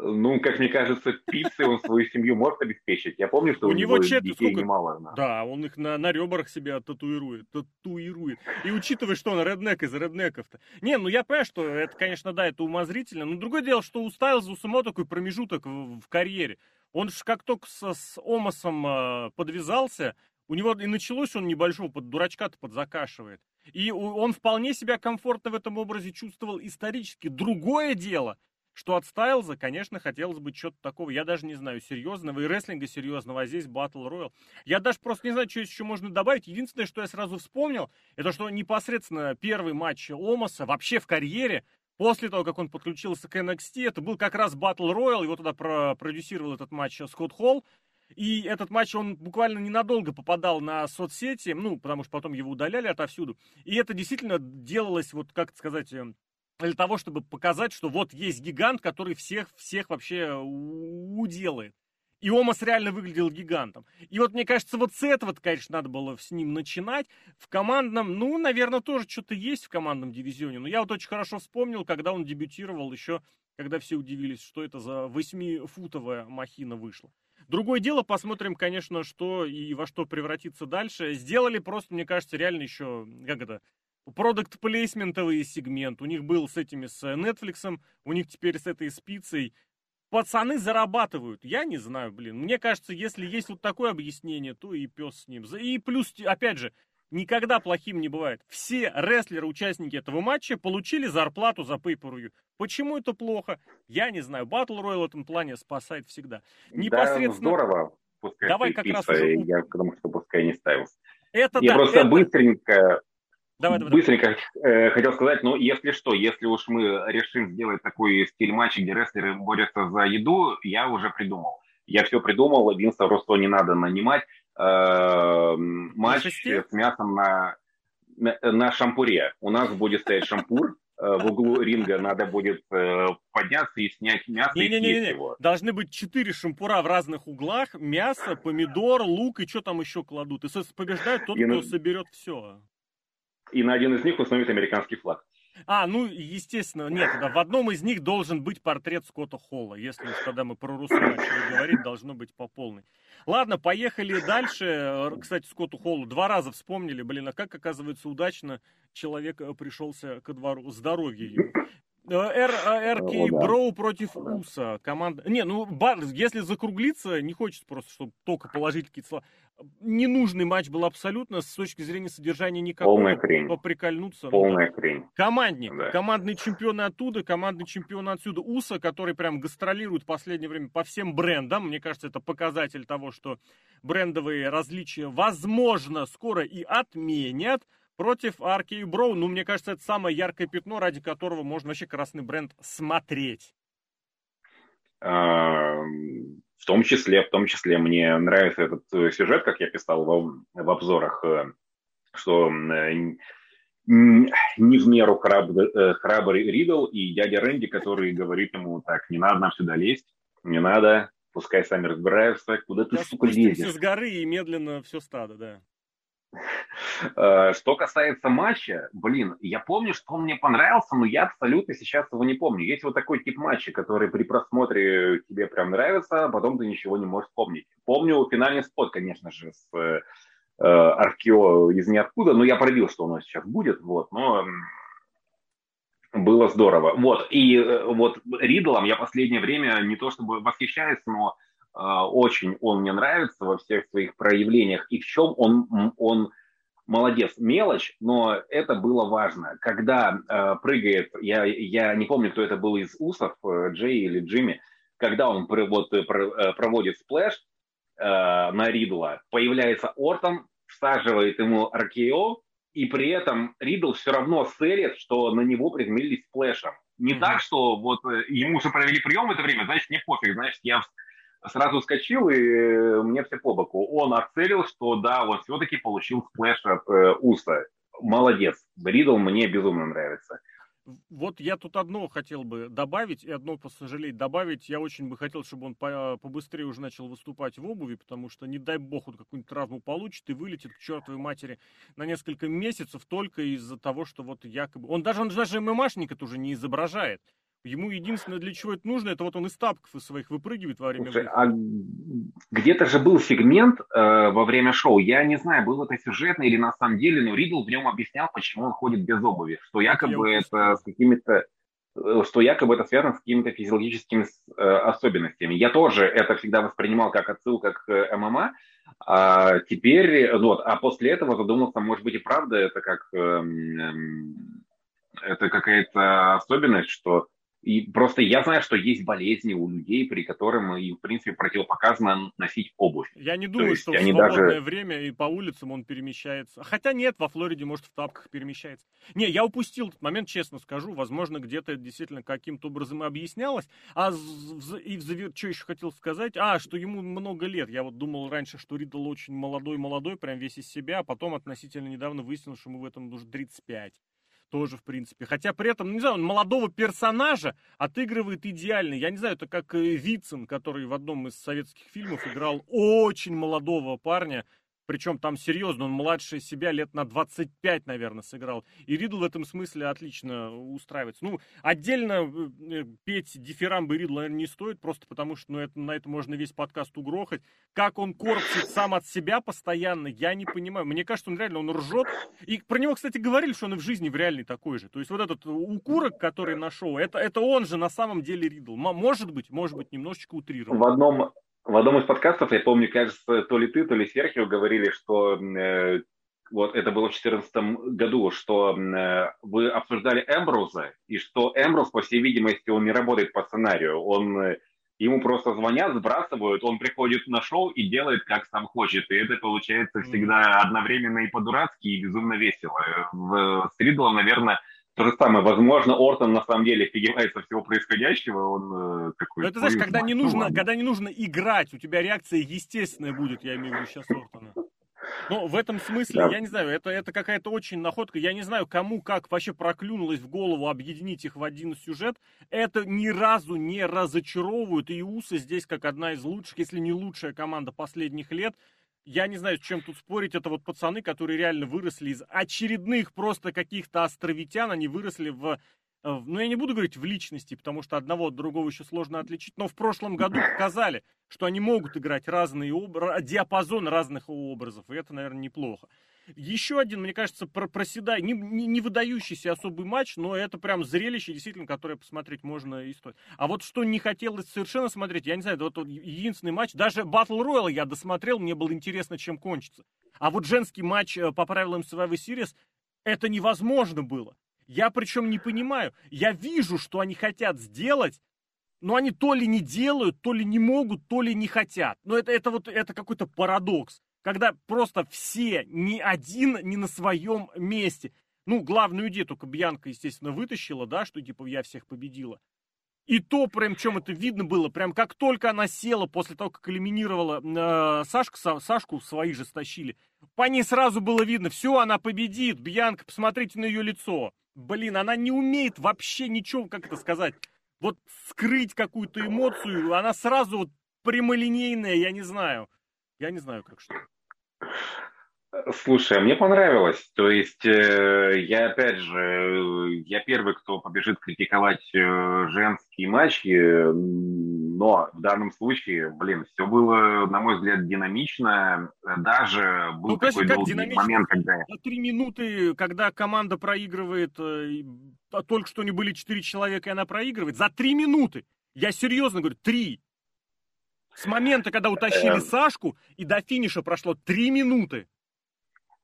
Ну, как мне кажется, пиццы он свою семью может обеспечить. Я помню, что у, у него, него детей сколько... немало. Да. да, он их на, на ребрах себя татуирует, татуирует. И учитывая, что он реднек из реднеков-то. Не, ну я понимаю, что это, конечно, да, это умозрительно. Но другое дело, что у Стайлза у самого такой промежуток в, в карьере. Он же как только со, с Омасом э, подвязался, у него и началось он небольшого, под дурачка-то подзакашивает. И он вполне себя комфортно в этом образе чувствовал исторически. Другое дело, что от Стайлза, конечно, хотелось бы что-то такого, я даже не знаю, серьезного, и рестлинга серьезного, а здесь Battle Royale. Я даже просто не знаю, что еще можно добавить. Единственное, что я сразу вспомнил, это что непосредственно первый матч Омаса вообще в карьере, после того, как он подключился к NXT, это был как раз Battle Royale, его туда продюсировал этот матч Скотт Холл, и этот матч, он буквально ненадолго попадал на соцсети, ну, потому что потом его удаляли отовсюду. И это действительно делалось, вот как сказать, эм, для того, чтобы показать, что вот есть гигант, который всех, всех вообще уделает. И Омас реально выглядел гигантом. И вот мне кажется, вот с этого, конечно, надо было с ним начинать. В командном, ну, наверное, тоже что-то есть в командном дивизионе. Но я вот очень хорошо вспомнил, когда он дебютировал еще, когда все удивились, что это за восьмифутовая махина вышла. Другое дело, посмотрим, конечно, что и во что превратится дальше. Сделали просто, мне кажется, реально еще, как это, продукт плейсментовый сегмент. У них был с этими, с Netflix, у них теперь с этой спицей. Пацаны зарабатывают. Я не знаю, блин. Мне кажется, если есть вот такое объяснение, то и пес с ним. И плюс, опять же, никогда плохим не бывает. Все рестлеры, участники этого матча, получили зарплату за pay per Почему это плохо? Я не знаю. Battle Royale в этом плане спасает всегда. Непосредственно... Да, здорово. Пускай Давай как раз уже... Я потому что пускай не ставился. Это я да, просто это... быстренько Давай, давай, Быстренько э, хотел сказать, ну, если что, если уж мы решим сделать такой стиль матча, где рестлеры борются за еду, я уже придумал. Я все придумал, Винса Росто не надо нанимать. Э, матч с мясом на, на, на шампуре. У нас будет стоять шампур, э, в углу ринга надо будет э, подняться и снять мясо не, и не, не, не. его. Должны быть четыре шампура в разных углах, мясо, помидор, лук и что там еще кладут. И побеждает тот, и, кто соберет все и на один из них установить американский флаг. А, ну, естественно, нет, да, в одном из них должен быть портрет Скотта Холла. Если уж когда мы про Русу начали говорить, должно быть по полной. Ладно, поехали дальше. Кстати, Скотту Холлу два раза вспомнили. Блин, а как, оказывается, удачно человек э, пришелся ко двору. Здоровье ему. Р, РК Броу против Уса. Команда... Не, ну, бар, если закруглиться, не хочется просто, чтобы только положить какие-то слова. Ненужный матч был абсолютно, с точки зрения содержания никакого. Полная хрень. Поприкольнуться. Полная ну, хрень. Командник. Да. Командный чемпион оттуда, командный чемпион отсюда. Уса, который прям гастролирует в последнее время по всем брендам. Мне кажется, это показатель того, что брендовые различия, возможно, скоро и отменят против Арки Броу. Ну, мне кажется, это самое яркое пятно, ради которого можно вообще красный бренд смотреть. А, в том числе, в том числе мне нравится этот э, сюжет, как я писал в, в обзорах, э, что э, не в меру храбрый, храбрый Ридл и дядя Рэнди, который говорит ему, так, не надо нам сюда лезть, не надо, пускай сами разбираются, куда ты, сука, лезешь. с горы и медленно все стадо, да. Э, что касается матча, блин, я помню, что он мне понравился, но я абсолютно сейчас его не помню. Есть вот такой тип матча, который при просмотре тебе прям нравится, а потом ты ничего не можешь помнить. Помню финальный спот, конечно же, с э, Аркео из ниоткуда, но я пробил, что у нас сейчас будет, вот, но было здорово. Вот, и э, вот Ридлом я последнее время не то чтобы восхищаюсь, но очень он мне нравится во всех своих проявлениях. И в чем он, он молодец. Мелочь, но это было важно. Когда э, прыгает, я, я не помню, кто это был из усов, э, Джей или Джимми, когда он вот, проводит сплэш на Ридла, появляется Ортон, всаживает ему RKO, и при этом Ридл все равно селит, что на него приземлились сплэшем. Не mm-hmm. так, что вот ему уже провели прием в это время, значит, мне пофиг, значит, я сразу вскочил, и э, мне все по боку. Он оселил, что да, он все-таки получил сплэш от э, Уса. Молодец. Ридл мне безумно нравится. Вот я тут одно хотел бы добавить, и одно посожалеть добавить. Я очень бы хотел, чтобы он по побыстрее уже начал выступать в обуви, потому что, не дай бог, он какую-нибудь травму получит и вылетит к чертовой матери на несколько месяцев только из-за того, что вот якобы... Он даже, он даже ММАшник это уже не изображает. Ему единственное, для чего это нужно, это вот он из тапков из своих выпрыгивает во время... Слушай, а где-то же был сегмент э, во время шоу, я не знаю, был это сюжетно или на самом деле, но Ридл в нем объяснял, почему он ходит без обуви, что якобы я это с какими-то э, что якобы это связано с какими-то физиологическими э, особенностями. Я тоже это всегда воспринимал как отсылка к э, ММА, а теперь, ну вот, а после этого задумался, может быть и правда это как э, э, это какая-то особенность, что и просто я знаю, что есть болезни у людей, при которым им, в принципе, противопоказано носить обувь. Я не думаю, что в свободное даже... время и по улицам он перемещается. Хотя нет, во Флориде, может, в тапках перемещается. Не, я упустил этот момент, честно скажу. Возможно, где-то это действительно каким-то образом и объяснялось. А и в что еще хотел сказать? А, что ему много лет. Я вот думал раньше, что Ридл очень молодой-молодой, прям весь из себя, а потом относительно недавно выяснилось, что ему в этом уже 35 тоже, в принципе. Хотя при этом, не знаю, он молодого персонажа отыгрывает идеально. Я не знаю, это как э, Вицин, который в одном из советских фильмов играл очень молодого парня, причем там серьезно, он младше себя лет на 25, наверное, сыграл. И Ридл в этом смысле отлично устраивается. Ну, отдельно э, э, петь дифирамбы Ридла, наверное, не стоит, просто потому что ну, это, на это можно весь подкаст угрохать. Как он корпсит сам от себя постоянно, я не понимаю. Мне кажется, он реально, он ржет. И про него, кстати, говорили, что он и в жизни в реальной такой же. То есть вот этот укурок, который на шоу, это, это он же на самом деле Ридл. Может быть, может быть, немножечко утрирован. В одном в одном из подкастов, я помню, кажется, то ли ты, то ли Серхио говорили, что э, вот это было в 2014 году, что э, вы обсуждали Эмброуза, и что Эмброуз, по всей видимости, он не работает по сценарию. Он, э, ему просто звонят, сбрасывают, он приходит на шоу и делает, как сам хочет. И это получается всегда одновременно и по-дурацки, и безумно весело. В, с Ридлом, наверное, то же самое, возможно, Ортон на самом деле офигевает всего происходящего, он э, такой... Ну, это знаешь, когда не, нужно, когда не нужно играть, у тебя реакция естественная будет, я имею в виду сейчас Ортона. Ну, в этом смысле, да. я не знаю, это, это какая-то очень находка. Я не знаю, кому как вообще проклюнулось в голову объединить их в один сюжет. Это ни разу не разочаровывают. И Усы здесь как одна из лучших, если не лучшая команда последних лет я не знаю, с чем тут спорить, это вот пацаны, которые реально выросли из очередных просто каких-то островитян, они выросли в, ну я не буду говорить в личности, потому что одного от другого еще сложно отличить, но в прошлом году показали, что они могут играть разные образы, диапазон разных образов, и это, наверное, неплохо. Еще один, мне кажется, про проседай, не, не, не выдающийся особый матч, но это прям зрелище, действительно, которое посмотреть можно и стоит. А вот что не хотелось совершенно смотреть, я не знаю, вот, вот единственный матч, даже Battle Royale я досмотрел, мне было интересно, чем кончится. А вот женский матч э, по правилам Survivor Series, это невозможно было. Я причем не понимаю, я вижу, что они хотят сделать, но они то ли не делают, то ли не могут, то ли не хотят. Но это, это вот это какой-то парадокс когда просто все, ни один не на своем месте. Ну, главную идею только Бьянка, естественно, вытащила, да, что типа я всех победила. И то, прям, чем это видно было, прям как только она села после того, как элиминировала э, Сашку, Сашку свои же стащили, по ней сразу было видно, все, она победит, Бьянка, посмотрите на ее лицо. Блин, она не умеет вообще ничего, как это сказать, вот скрыть какую-то эмоцию, она сразу вот прямолинейная, я не знаю. Я не знаю, как что. Слушай, а мне понравилось. То есть, э, я опять же, я первый, кто побежит критиковать э, женские матчи, но в данном случае, блин, все было, на мой взгляд, динамично. Даже был ну, такой как долгий момент, когда... За три минуты, когда команда проигрывает, э, только что не были четыре человека, и она проигрывает, за три минуты. Я серьезно говорю, три. С момента, когда утащили эм. Сашку, и до финиша прошло три минуты.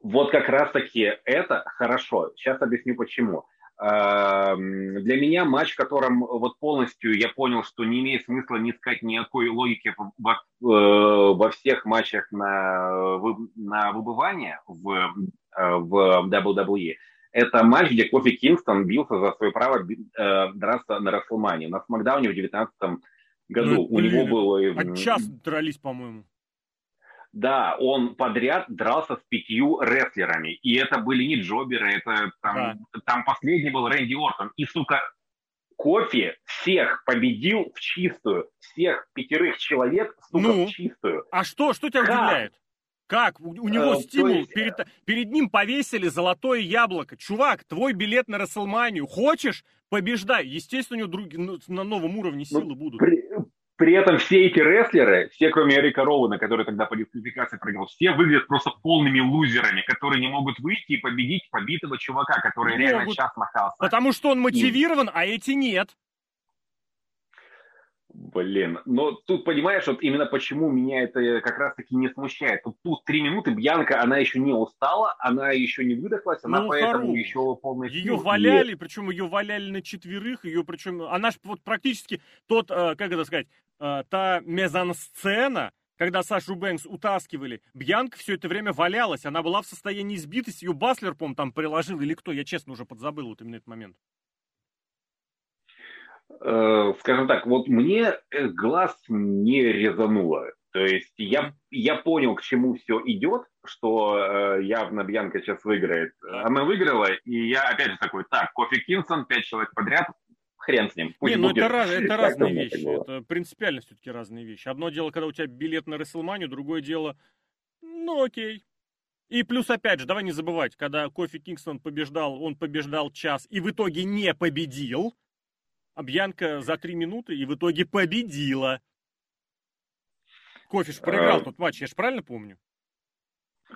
Вот как раз-таки это хорошо. Сейчас объясню почему. Эм, для меня матч, в котором вот полностью я понял, что не имеет смысла не искать никакой логики во, э, во всех матчах на, на выбывание в, э, в WWE, это матч, где Кофи Кингстон бился за свое право э, драться на Расселмане. На Смакдауне в 2019 году. Ну, У него было... А час дрались, по-моему. Да, он подряд дрался с пятью рестлерами. И это были не джоберы, это там, да. там последний был Рэнди Ортон. И, сука, Кофи всех победил в чистую. Всех пятерых человек, сука, ну, в чистую. А что, что тебя как? удивляет? Как? У, у него э, стимул, есть... перед, перед ним повесили золотое яблоко. Чувак, твой билет на Расселманию. Хочешь? Побеждай. Естественно, у него друг, ну, на новом уровне ну, силы ну, будут. При, при этом все эти рестлеры, все кроме Эрика Роуна, который тогда по дисквалификации проиграл, все выглядят просто полными лузерами, которые не могут выйти и победить побитого чувака, который не реально час махался. Потому что он мотивирован, а эти нет. Блин, но тут понимаешь, вот именно почему меня это как раз-таки не смущает. Тут, тут три минуты Бьянка, она еще не устала, она еще не выдохлась, она ну, поэтому хорош. еще полный Ее валяли, причем ее валяли на четверых, ее причем, она же вот практически тот, э, как это сказать, э, та мезансцена, когда Сашу Бэнкс утаскивали, Бьянка все это время валялась, она была в состоянии избитости, ее Баслер, по там приложил, или кто, я честно уже подзабыл вот именно этот момент. Э, скажем так, вот мне глаз не резануло. То есть я, я понял, к чему все идет, что э, явно Бьянка сейчас выиграет. Она выиграла, и я опять же такой, так, Кофи Кинсон, пять человек подряд, хрен с ним. Пусть не, ну это, раз, это разные вещи, это принципиально все-таки разные вещи. Одно дело, когда у тебя билет на Рестлманию, другое дело, ну окей. И плюс, опять же, давай не забывать, когда Кофи Кингстон побеждал, он побеждал час и в итоге не победил, Бьянка за три минуты и в итоге победила. Кофе ж проиграл а... тот матч, я же правильно помню?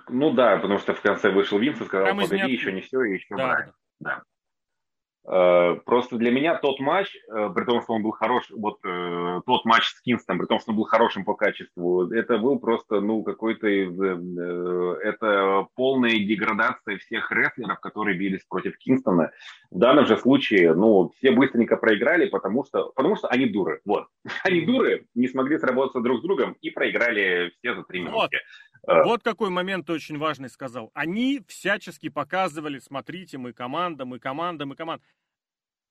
Ну да, потому что в конце вышел Винс и сказал, погоди, не... еще не все, еще да, да. да. Э, просто для меня тот матч, э, при том, что он был хорош, вот э, тот матч с Кинстом, при том, что он был хорошим по качеству, это был просто, ну, какой-то, это полная деградация всех рестлеров, которые бились против Кинстона. В данном же случае, ну, все быстренько проиграли, потому что, потому что они дуры, вот. Они дуры, не смогли сработаться друг с другом и проиграли все за три минуты. Вот. Вот какой момент очень важный сказал. Они всячески показывали, смотрите, мы команда, мы команда, мы команда.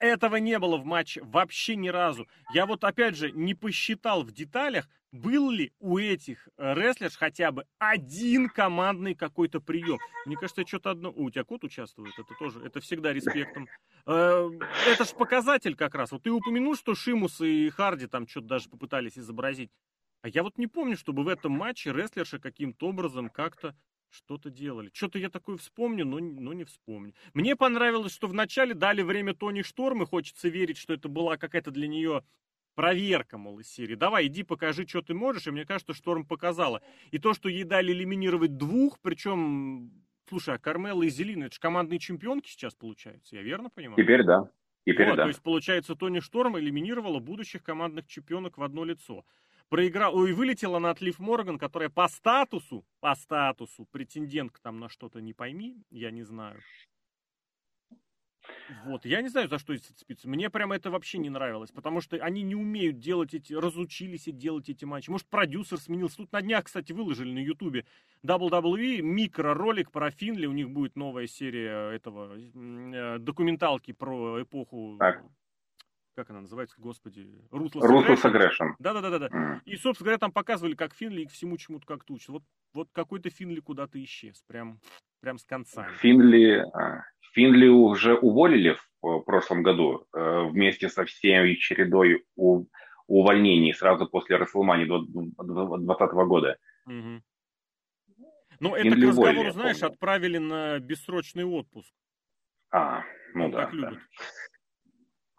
Этого не было в матче вообще ни разу. Я вот опять же не посчитал в деталях, был ли у этих э, рестлерш хотя бы один командный какой-то прием. Мне кажется, что-то одно... У тебя кот участвует, это тоже, это всегда респектом. Э, это же показатель как раз. Вот ты упомянул, что Шимус и Харди там что-то даже попытались изобразить. А я вот не помню, чтобы в этом матче рестлерши каким-то образом как-то что-то делали. Что-то я такое вспомню, но, но не вспомню. Мне понравилось, что вначале дали время Тони Шторм, и хочется верить, что это была какая-то для нее проверка, мол, из серии. Давай, иди покажи, что ты можешь. И мне кажется, Шторм показала. И то, что ей дали элиминировать двух, причем, слушай, а Кармела и Зелина, это же командные чемпионки сейчас получаются, я верно понимаю? Теперь да. Теперь вот, да. То есть, получается, Тони Шторм элиминировала будущих командных чемпионок в одно лицо проиграл, и вылетела на отлив Морган, которая по статусу, по статусу, претендентка там на что-то не пойми, я не знаю. Вот, я не знаю, за что зацепиться. Мне прямо это вообще не нравилось, потому что они не умеют делать эти, разучились делать эти матчи. Может, продюсер сменился. Тут на днях, кстати, выложили на Ютубе WWE микроролик про Финли. У них будет новая серия этого э, документалки про эпоху так как она называется, господи, Ruthless Aggression. Да-да-да. Mm. И, собственно говоря, там показывали, как Финли их всему чему-то как-то учат. Вот, вот какой-то Финли куда-то исчез, прям, прям с конца. Финли, а, Финли уже уволили в прошлом году э, вместе со всей чередой у, увольнений сразу после Расселмани 2020 года. Угу. Ну, это к разговору, знаешь, отправили на бессрочный отпуск. А, ну Он да. Так любит. Да. Э,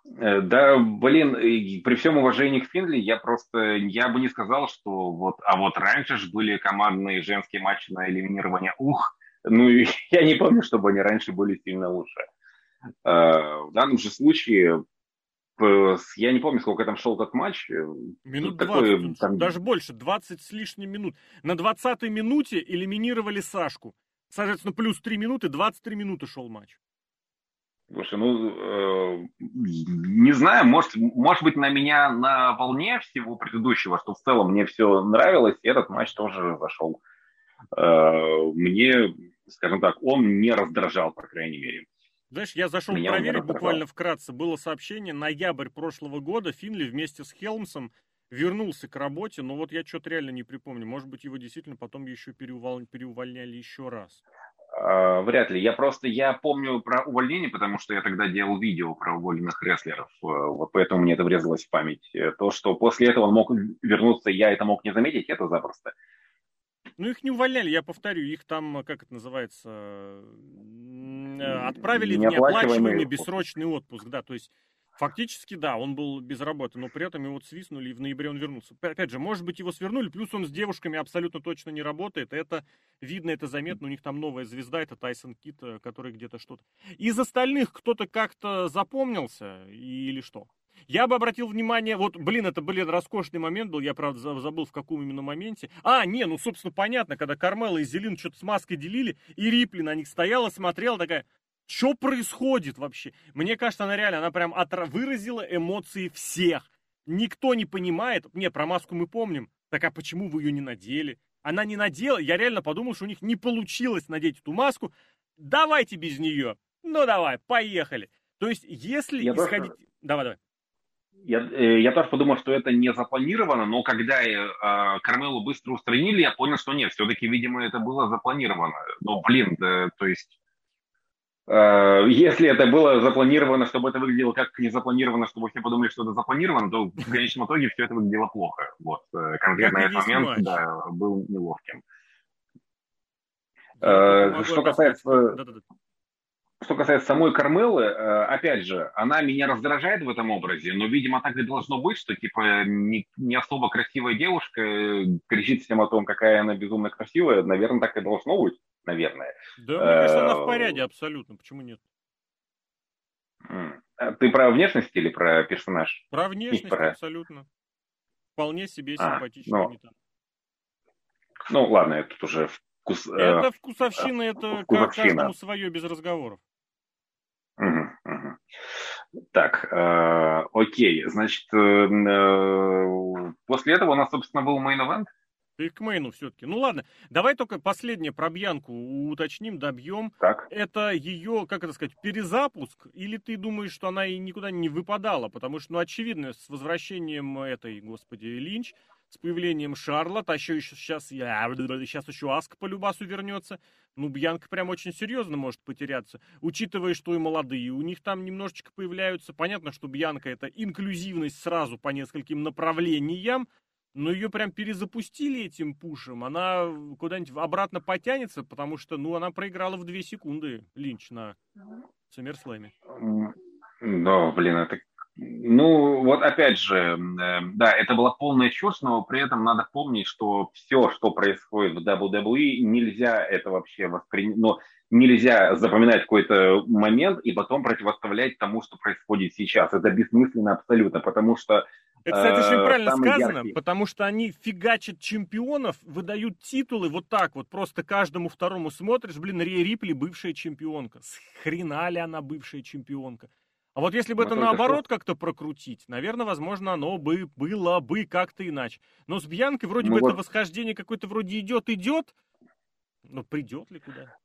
да, блин, при всем уважении к Финли, я просто, я бы не сказал, что вот, а вот раньше же были командные женские матчи на элиминирование. Ух, ну, я не помню, чтобы они раньше были сильно лучше. Э, в данном же случае, я не помню, сколько там шел этот матч. Э, минут 20, такой, там... даже больше, 20 с лишним минут. На 20-й минуте элиминировали Сашку. Соответственно, плюс 3 минуты, 23 минуты шел матч. Слушай, ну, э, не знаю, может, может быть, на меня на волне всего предыдущего, что в целом мне все нравилось, и этот матч тоже зашел. Э, мне, скажем так, он не раздражал, по крайней мере. Знаешь, я зашел Меня проверить буквально вкратце. Было сообщение, ноябрь прошлого года Финли вместе с Хелмсом вернулся к работе, но вот я что-то реально не припомню. Может быть, его действительно потом еще переувол... переувольняли еще раз. А, вряд ли. Я просто, я помню про увольнение, потому что я тогда делал видео про уволенных рестлеров, э, вот поэтому мне это врезалось в память. Э, то, что после этого он мог вернуться, я это мог не заметить, это запросто. Ну, их не увольняли, я повторю, их там, как это называется, э, отправили в неоплачиваемый бессрочный отпуск, да, то есть Фактически, да, он был без работы, но при этом его свистнули, и в ноябре он вернулся. Опять же, может быть, его свернули, плюс он с девушками абсолютно точно не работает. Это видно, это заметно. У них там новая звезда, это Тайсон Кит, э, который где-то что-то. Из остальных кто-то как-то запомнился или что? Я бы обратил внимание, вот, блин, это, блин, роскошный момент был, я, правда, забыл, в каком именно моменте. А, не, ну, собственно, понятно, когда Кармела и Зелин что-то с маской делили, и Рипли на них стояла, смотрела, такая, что происходит вообще? Мне кажется, она реально, она прям отра- выразила эмоции всех. Никто не понимает. Не, про маску мы помним. Так а почему вы ее не надели? Она не надела. Я реально подумал, что у них не получилось надеть эту маску. Давайте без нее. Ну давай, поехали. То есть, если я исходить... Тоже... Давай, давай. Я, э, я тоже подумал, что это не запланировано, но когда э, Кармелу быстро устранили, я понял, что нет, все-таки, видимо, это было запланировано. Но, блин, да, то есть если это было запланировано, чтобы это выглядело как не запланировано, чтобы все подумали, что это запланировано, то в конечном итоге все это выглядело плохо. Вот э, конкретно этот момент да, был неловким. Да, э, что касается... Что касается самой Кармелы, опять же, она меня раздражает в этом образе, но, видимо, так и должно быть, что, типа, не, не особо красивая девушка кричит всем о том, какая она безумно красивая. Наверное, так и должно быть наверное. Да, мне кажется, она в э, порядке абсолютно. Почему нет? А ты про внешность или про персонаж? Про внешность про... абсолютно. Вполне себе а, симпатичная. Ну, ну ладно, это уже вкус... Э, это вкусовщина, э, это вкусовщина. каждому свое без разговоров. Угу, угу. Так, э, окей, значит, э, после этого у нас, собственно, был main event. Ты к мейну все-таки. Ну ладно, давай только последнее про Бьянку уточним, добьем. Так. Это ее, как это сказать, перезапуск? Или ты думаешь, что она и никуда не выпадала? Потому что, ну, очевидно, с возвращением этой, господи, Линч, с появлением Шарлот, а еще, еще сейчас, я, сейчас еще Аска по-любасу вернется. Ну, Бьянка прям очень серьезно может потеряться, учитывая, что и молодые у них там немножечко появляются. Понятно, что Бьянка это инклюзивность сразу по нескольким направлениям, но ее прям перезапустили этим пушем, она куда-нибудь обратно потянется, потому что, ну, она проиграла в две секунды Линч на Саммерслэме. Да, блин, это... Ну, вот опять же, э, да, это была полная чушь, но при этом надо помнить, что все, что происходит в WWE, нельзя это вообще воспринимать, но нельзя запоминать какой-то момент и потом противоставлять тому, что происходит сейчас. Это бессмысленно абсолютно, потому что это, кстати, очень э, правильно сказано, яркий. потому что они фигачат чемпионов, выдают титулы вот так вот, просто каждому второму смотришь, блин, Рия Рипли бывшая чемпионка. С хрена ли она бывшая чемпионка? А вот если бы Но это наоборот что... как-то прокрутить, наверное, возможно, оно бы было бы как-то иначе. Но с Бьянкой вроде ну бы вот... это восхождение какое-то вроде идет, идет, но придет ли куда?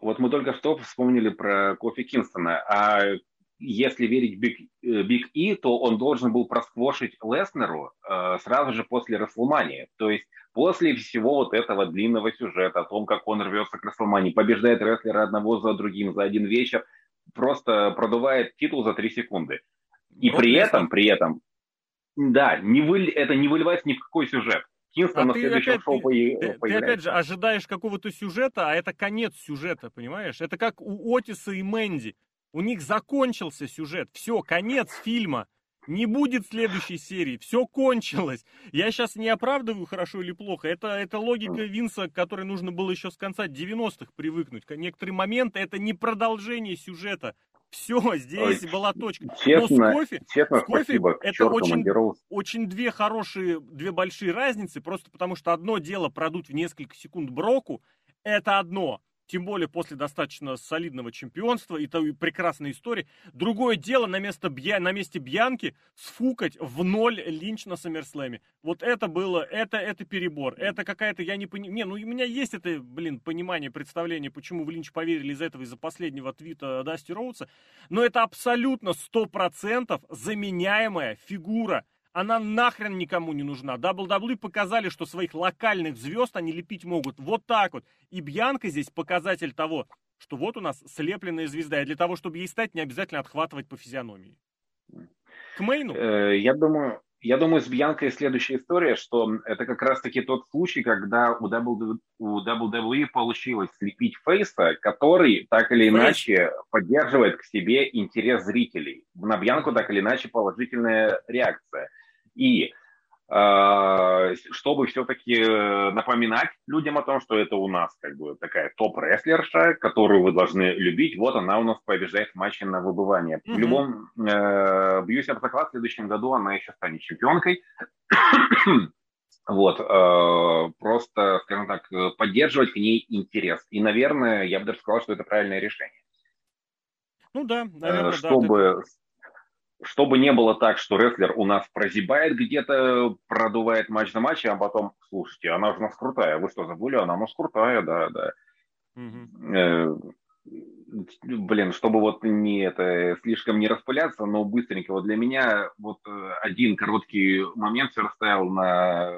Вот мы только что вспомнили про Кофи Кингстона, а если верить Биг, э, Биг И, то он должен был просквошить Леснеру э, сразу же после Рестлмании. То есть после всего вот этого длинного сюжета о том, как он рвется к Рестлмании, побеждает рестлера одного за другим за один вечер, просто продувает титул за три секунды. И вот при этом, при этом, да, не вы, это не выливается ни в какой сюжет. Кингстон а на следующем опять, шоу ты, ты, ты опять же ожидаешь какого-то сюжета, а это конец сюжета, понимаешь? Это как у Отиса и Мэнди. У них закончился сюжет. Все, конец фильма. Не будет следующей серии. Все кончилось. Я сейчас не оправдываю, хорошо или плохо. Это, это логика Винса, к которой нужно было еще с конца 90-х привыкнуть. Некоторые моменты это не продолжение сюжета. Все, здесь Ой, была точка. Честно, Но с кофе, честно, с кофе спасибо. это очень, очень две хорошие, две большие разницы. Просто потому что одно дело продуть в несколько секунд броку, это одно. Тем более после достаточно солидного чемпионства и той прекрасной истории. Другое дело на, место Бья, на месте Бьянки сфукать в ноль Линч на Саммерслэме. Вот это было, это, это перебор. Это какая-то, я не понимаю, не, ну у меня есть это, блин, понимание, представление, почему в Линч поверили из этого, из-за последнего твита Дасти Роудса, но это абсолютно сто процентов заменяемая фигура она нахрен никому не нужна. WWE показали, что своих локальных звезд они лепить могут вот так вот. И Бьянка здесь показатель того, что вот у нас слепленная звезда. И для того, чтобы ей стать, не обязательно отхватывать по физиономии. К Мейну? Э, я думаю, я думаю, с Бьянкой следующая история, что это как раз-таки тот случай, когда у WWE получилось слепить Фейса, который так или иначе поддерживает к себе интерес зрителей. На Бьянку так или иначе положительная реакция. И э, чтобы все-таки э, напоминать людям о том, что это у нас как бы такая топ-рестлерша, которую вы должны любить, вот она у нас побеждает в матче на выбывание. Mm-hmm. В любом, э, бьюсь об заклад, в следующем году она еще станет чемпионкой. Вот, э, просто, скажем так, поддерживать к ней интерес. И, наверное, я бы даже сказал, что это правильное решение. Ну да, наверное, чтобы, да, ты чтобы не было так, что рестлер у нас прозябает где-то, продувает матч на матче, а потом, слушайте, она же у нас крутая. Вы что, забыли? Она у нас крутая, да, да. Угу. блин, чтобы вот не это слишком не распыляться, но быстренько. Вот для меня вот э, один короткий момент все расставил на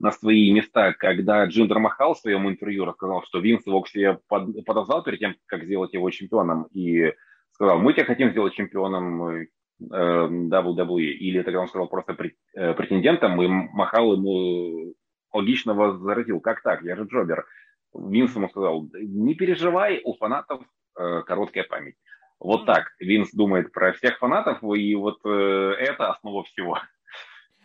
на свои места, когда Джиндер Махал в своем интервью рассказал, что Винс его к себе под, подозвал перед тем, как сделать его чемпионом, и сказал, мы тебя хотим сделать чемпионом WWE, или тогда он сказал просто э, претендентом, и махал ему логично возразил, как так, я же Джобер. Винс ему сказал, не переживай, у фанатов э, короткая память. Вот так Винс думает про всех фанатов, и вот э, это основа всего.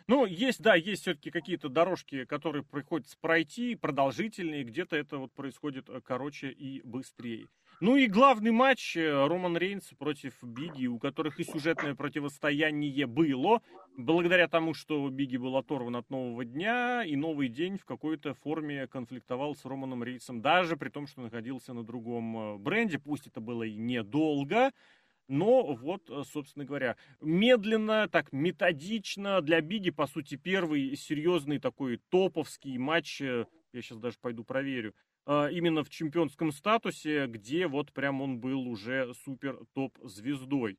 Ну, есть, да, есть все-таки какие-то дорожки, которые приходится пройти, продолжительные, где-то это вот происходит короче и быстрее. Ну и главный матч э, Роман Рейнс против Биги, у которых и сюжетное противостояние было, благодаря тому, что Биги был оторван от нового дня, и новый день в какой-то форме конфликтовал с Романом Рейнсом, даже при том, что находился на другом э, бренде, пусть это было и недолго, но вот, э, собственно говоря, медленно, так методично для Биги, по сути, первый серьезный такой топовский матч, я сейчас даже пойду проверю, именно в чемпионском статусе, где вот прям он был уже супер топ-звездой.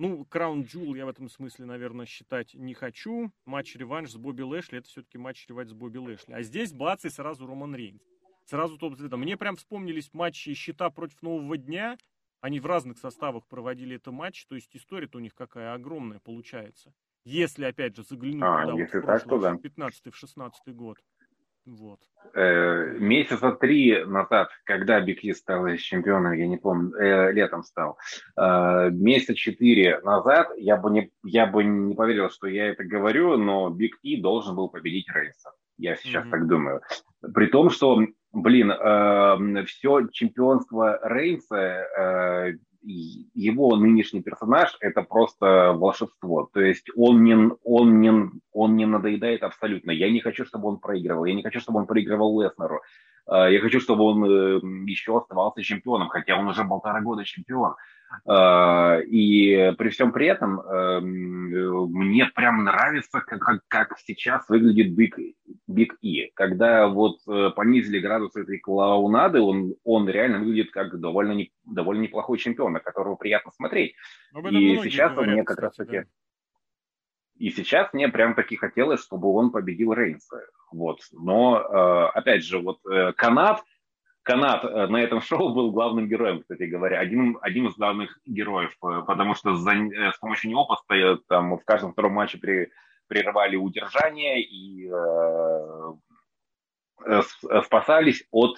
Ну, Краун Джул я в этом смысле, наверное, считать не хочу. Матч-реванш с Бобби Лэшли, это все-таки матч-реванш с Бобби Лэшли. А здесь бац и сразу Роман Рейнс. Сразу топ-звезда. Мне прям вспомнились матчи «Щита против Нового дня». Они в разных составах проводили это матч, то есть история-то у них какая огромная получается. Если, опять же, заглянуть а, туда, вот, в прошлый, да. 15-16 год. Вот. Э, месяца три назад, когда Биг стал чемпионом, я не помню, э, летом стал, э, месяца четыре назад я бы, не, я бы не поверил, что я это говорю, но Биг И должен был победить Рейнса. Я сейчас mm-hmm. так думаю. При том, что, блин, э, все чемпионство Рейнса э, его нынешний персонаж это просто волшебство. То есть он не, он, не, он не надоедает абсолютно. Я не хочу, чтобы он проигрывал. Я не хочу, чтобы он проигрывал Леснеру. А, я хочу, чтобы он э, еще оставался чемпионом, хотя он уже полтора года чемпион. А, и при всем при этом эм, мне прям нравится, как, как сейчас выглядит Биг, Биг И. Когда вот э, понизили градус этой клоунады, он, он реально выглядит как довольно, не, довольно неплохой чемпион, на которого приятно смотреть. И сейчас говорят, мне как раз таки... Да. И сейчас мне прям таки хотелось, чтобы он победил Рейнса. Вот. Но, э, опять же, вот э, канат, канат э, на этом шоу был главным героем, кстати говоря, один, один из главных героев, потому что за, с помощью него постоянно там в каждом втором матче при, прерывали удержание и э, спасались от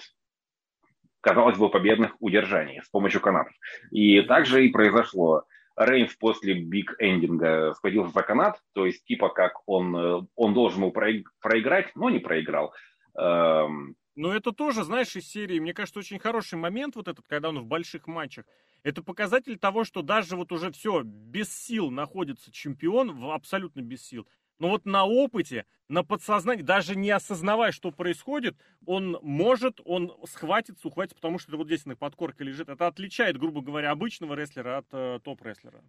казалось бы, победных удержаний с помощью канатов. И также и произошло. Рейнс после биг эндинга схватился за канат, то есть типа как он, э, он должен был проиграть, но не проиграл. Эм, но это тоже, знаешь, из серии, мне кажется, очень хороший момент вот этот, когда он в больших матчах. Это показатель того, что даже вот уже все, без сил находится чемпион, абсолютно без сил. Но вот на опыте, на подсознании, даже не осознавая, что происходит, он может, он схватится, ухватится, потому что это вот здесь на подкорке лежит. Это отличает, грубо говоря, обычного рестлера от э, топ-рестлера.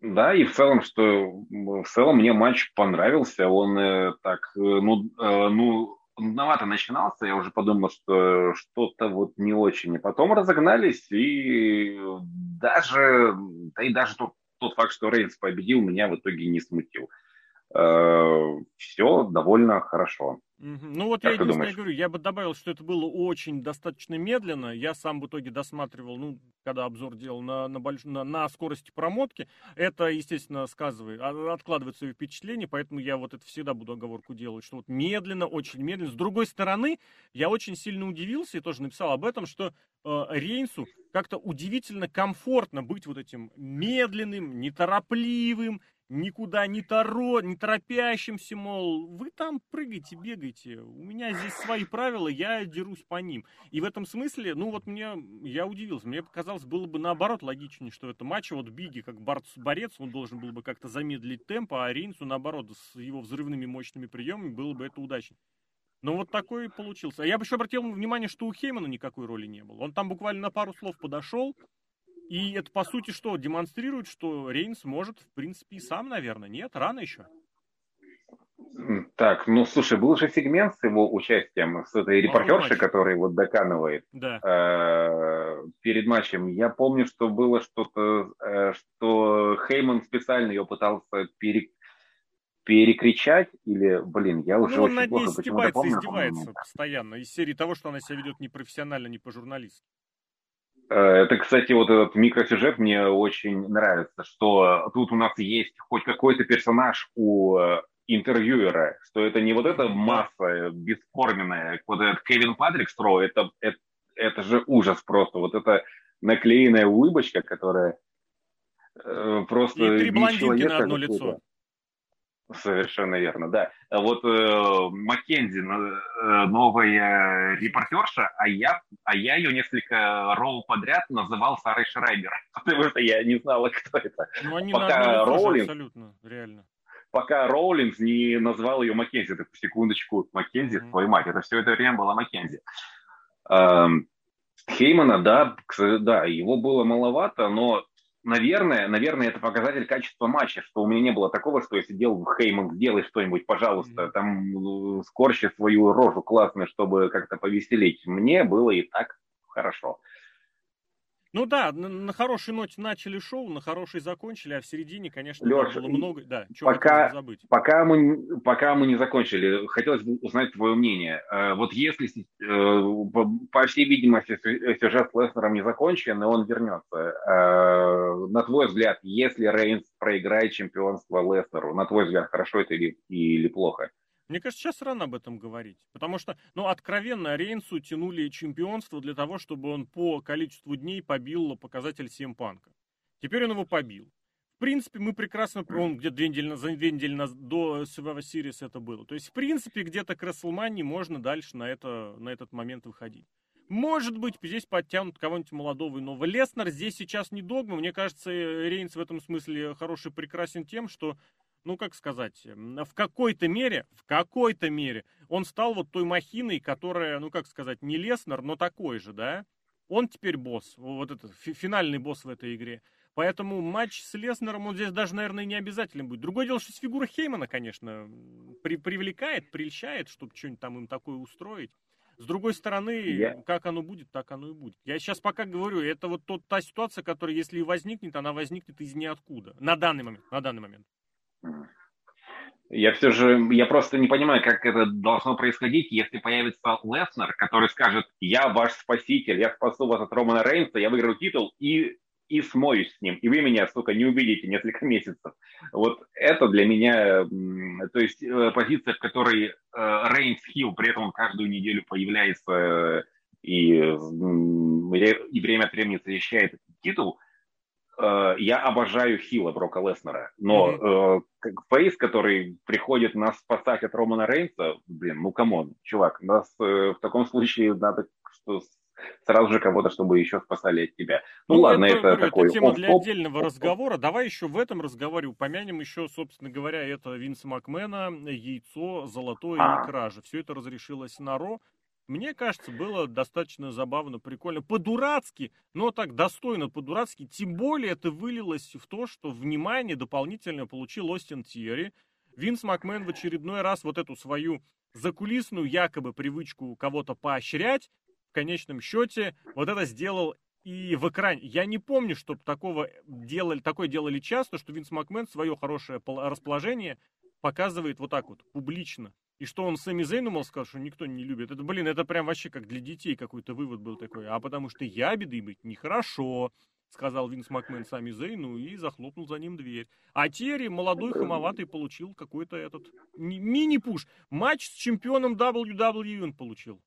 Да, и в целом, что в целом мне матч понравился. Он э, так, э, ну, э, ну, нудновато начинался. Я уже подумал, что что-то вот не очень. И потом разогнались, и даже, да и даже тот, тот факт, что Рейнс победил, меня в итоге не смутил. Э, все довольно хорошо. Ну вот как я единственное говорю, я бы добавил, что это было очень достаточно медленно. Я сам в итоге досматривал, ну, когда обзор делал на, на, больш... на, на скорости промотки. Это, естественно, сказывает, а, откладывает свои впечатления, поэтому я вот это всегда буду оговорку делать, что вот медленно, очень медленно. С другой стороны, я очень сильно удивился и тоже написал об этом, что э, Рейнсу как-то удивительно комфортно быть вот этим медленным, неторопливым, никуда не, торо, не торопящимся, мол, вы там прыгайте, бегайте, у меня здесь свои правила, я дерусь по ним. И в этом смысле, ну вот мне, я удивился, мне показалось, было бы наоборот логичнее, что это матч, вот Биги как борц, борец, он должен был бы как-то замедлить темп, а Рейнсу наоборот, с его взрывными мощными приемами было бы это удачно. Но вот такой получился. А я бы еще обратил внимание, что у Хеймана никакой роли не было. Он там буквально на пару слов подошел, и это, по сути, что? Демонстрирует, что Рейнс может, в принципе, и сам, наверное. Нет, рано еще. Так, ну слушай, был же сегмент с его участием, с этой репортершей, которая вот доканывает да. э, перед матчем. Я помню, что было что-то, э, что Хейман специально ее пытался пере, перекричать, или, блин, я уже ну, очень плохо почему-то помню. издевается постоянно из серии того, что она себя ведет непрофессионально, не по-журналистски. Э, это, кстати, вот этот микросюжет мне очень нравится, что тут у нас есть хоть какой-то персонаж у э, интервьюера, что это не вот эта масса бесформенная, вот этот Кевин Патрик Стро, это, это, это же ужас просто, вот это наклеенная улыбочка, которая э, просто... И три блондинки на одно лицо. Совершенно верно, да. А вот э, Маккензи, э, новая репортерша, а я, а я ее несколько ролл подряд называл Сарой Шрайбер, потому что я не знала, кто это. Ну, они Пока Роулинг, абсолютно, реально. Пока Роулинг не назвал ее Маккензи, так, секундочку, Маккензи, mm-hmm. твою мать, это все это время была Маккензи. Эм, Хеймана, да, да, его было маловато, но наверное, наверное, это показатель качества матча, что у меня не было такого, что я сидел, Хейман, сделай что-нибудь, пожалуйста, mm-hmm. там скорчи свою рожу классно, чтобы как-то повеселить. Мне было и так хорошо. Ну да, на, на хорошей ноте начали шоу, на хорошей закончили, а в середине, конечно, Леша, было много. Да, пока, забыть. Пока мы, пока мы не закончили, хотелось бы узнать твое мнение. Э, вот если, э, по всей видимости, сюжет с Леснером не закончен, и он вернется, э, на твой взгляд, если Рейнс проиграет чемпионство Леснеру, на твой взгляд, хорошо это или, или плохо? Мне кажется, сейчас рано об этом говорить. Потому что, ну, откровенно, Рейнсу тянули чемпионство для того, чтобы он по количеству дней побил показатель Симпанка. Теперь он его побил. В принципе, мы прекрасно, он где-то две недели, за две недели до Survivor Series это было. То есть, в принципе, где-то к WrestleMania можно дальше на, это, на этот момент выходить. Может быть, здесь подтянут кого-нибудь молодого и нового. Леснер здесь сейчас не догма. Мне кажется, Рейнс в этом смысле хороший, прекрасен тем, что ну, как сказать, в какой-то мере, в какой-то мере он стал вот той махиной, которая, ну, как сказать, не Леснер, но такой же, да? Он теперь босс, вот этот финальный босс в этой игре. Поэтому матч с Леснером, он здесь даже, наверное, не обязательно будет. Другое дело, что фигура Хеймана, конечно, при, привлекает, прельщает, чтобы что-нибудь там им такое устроить. С другой стороны, yeah. как оно будет, так оно и будет. Я сейчас пока говорю, это вот тот, та ситуация, которая, если и возникнет, она возникнет из ниоткуда. На данный момент, на данный момент. Я все же, я просто не понимаю, как это должно происходить, если появится Леснер, который скажет, я ваш спаситель, я спасу вас от Романа Рейнса, я выиграю титул и, и смоюсь с ним, и вы меня, сука, не увидите несколько месяцев. Вот это для меня, то есть э, позиция, в которой э, Рейнс heel, при этом он каждую неделю появляется э, и, и время от времени защищает титул – я обожаю Хила Брока Леснера, но mm-hmm. э, face, который приходит нас спасать от Романа Рейнса, блин, ну come on, чувак, нас э, в таком случае надо что сразу же кого-то, чтобы еще спасали от тебя. Ну, ну ладно, это, это такой... Это тема для отдельного разговора. Давай еще в этом разговоре упомянем еще, собственно говоря, это Винса Макмена, яйцо, золотое а. и кража. Все это разрешилось на Ро. Мне кажется, было достаточно забавно, прикольно. По-дурацки, но так достойно по-дурацки. Тем более это вылилось в то, что внимание дополнительно получил Остин Тьерри. Винс Макмен в очередной раз вот эту свою закулисную якобы привычку кого-то поощрять, в конечном счете вот это сделал и в экране. Я не помню, чтобы такого делали, такое делали часто, что Винс Макмен свое хорошее расположение показывает вот так вот, публично. И что он Сэмми Зейну, мол, сказал, что никто не любит. Это, блин, это прям вообще как для детей какой-то вывод был такой. А потому что я беды быть нехорошо сказал Винс Макмен сами Зейну и захлопнул за ним дверь. А Терри, молодой, хамоватый, получил какой-то этот мини-пуш. Матч с чемпионом WWE он получил.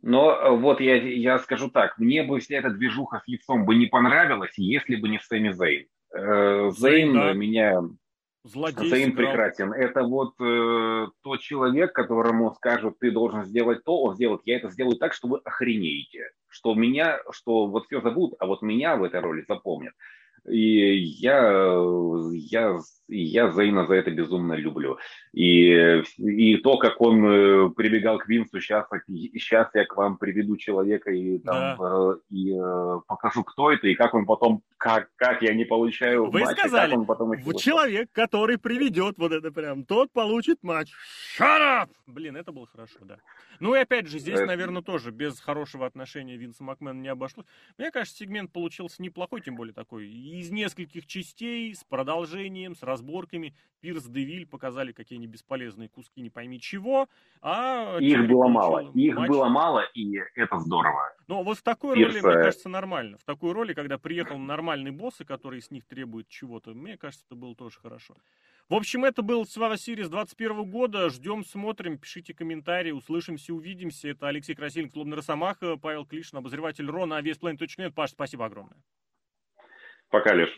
Но э, вот я, я скажу так, мне бы вся эта движуха с яйцом бы не понравилась, если бы не Сэмми Зейн. Э, Зейн да. меня... Злодей сыграл. прекрасен. Это вот э, тот человек, которому скажут, ты должен сделать то, он сделает. Я это сделаю так, что вы охренеете. Что меня, что вот все зовут, а вот меня в этой роли запомнят. И я, я, я Зейна за это безумно люблю. И, и то, как он э, прибегал к Винсу, сейчас, сейчас я к вам приведу человека и, там, да. Э, и э, покажу, кто это, и как он потом, как, как я не получаю Вы матча, сказали, как он потом еще человек, который приведет вот это прям, тот получит матч. Shut up! Блин, это было хорошо, да. Ну и опять же, здесь, наверное, тоже без хорошего отношения Винса Макмена не обошлось. Мне кажется, сегмент получился неплохой, тем более такой. Из нескольких частей, с продолжением, с разборками. Пирс Девиль показали какие-нибудь бесполезные куски, не пойми чего. А Их было мало. Их матч. было мало, и это здорово. Но вот в такой Пирс... роли, мне кажется, нормально. В такой роли, когда приехал нормальный босс, и который с них требует чего-то, мне кажется, это было тоже хорошо. В общем, это был Survivor Series 21 года. Ждем, смотрим, пишите комментарии, услышимся, увидимся. Это Алексей Красильник, Клубный Росомаха, Павел Клишин, обозреватель Рона, авиасплейн.нет. Паш, спасибо огромное. Пока, Леш.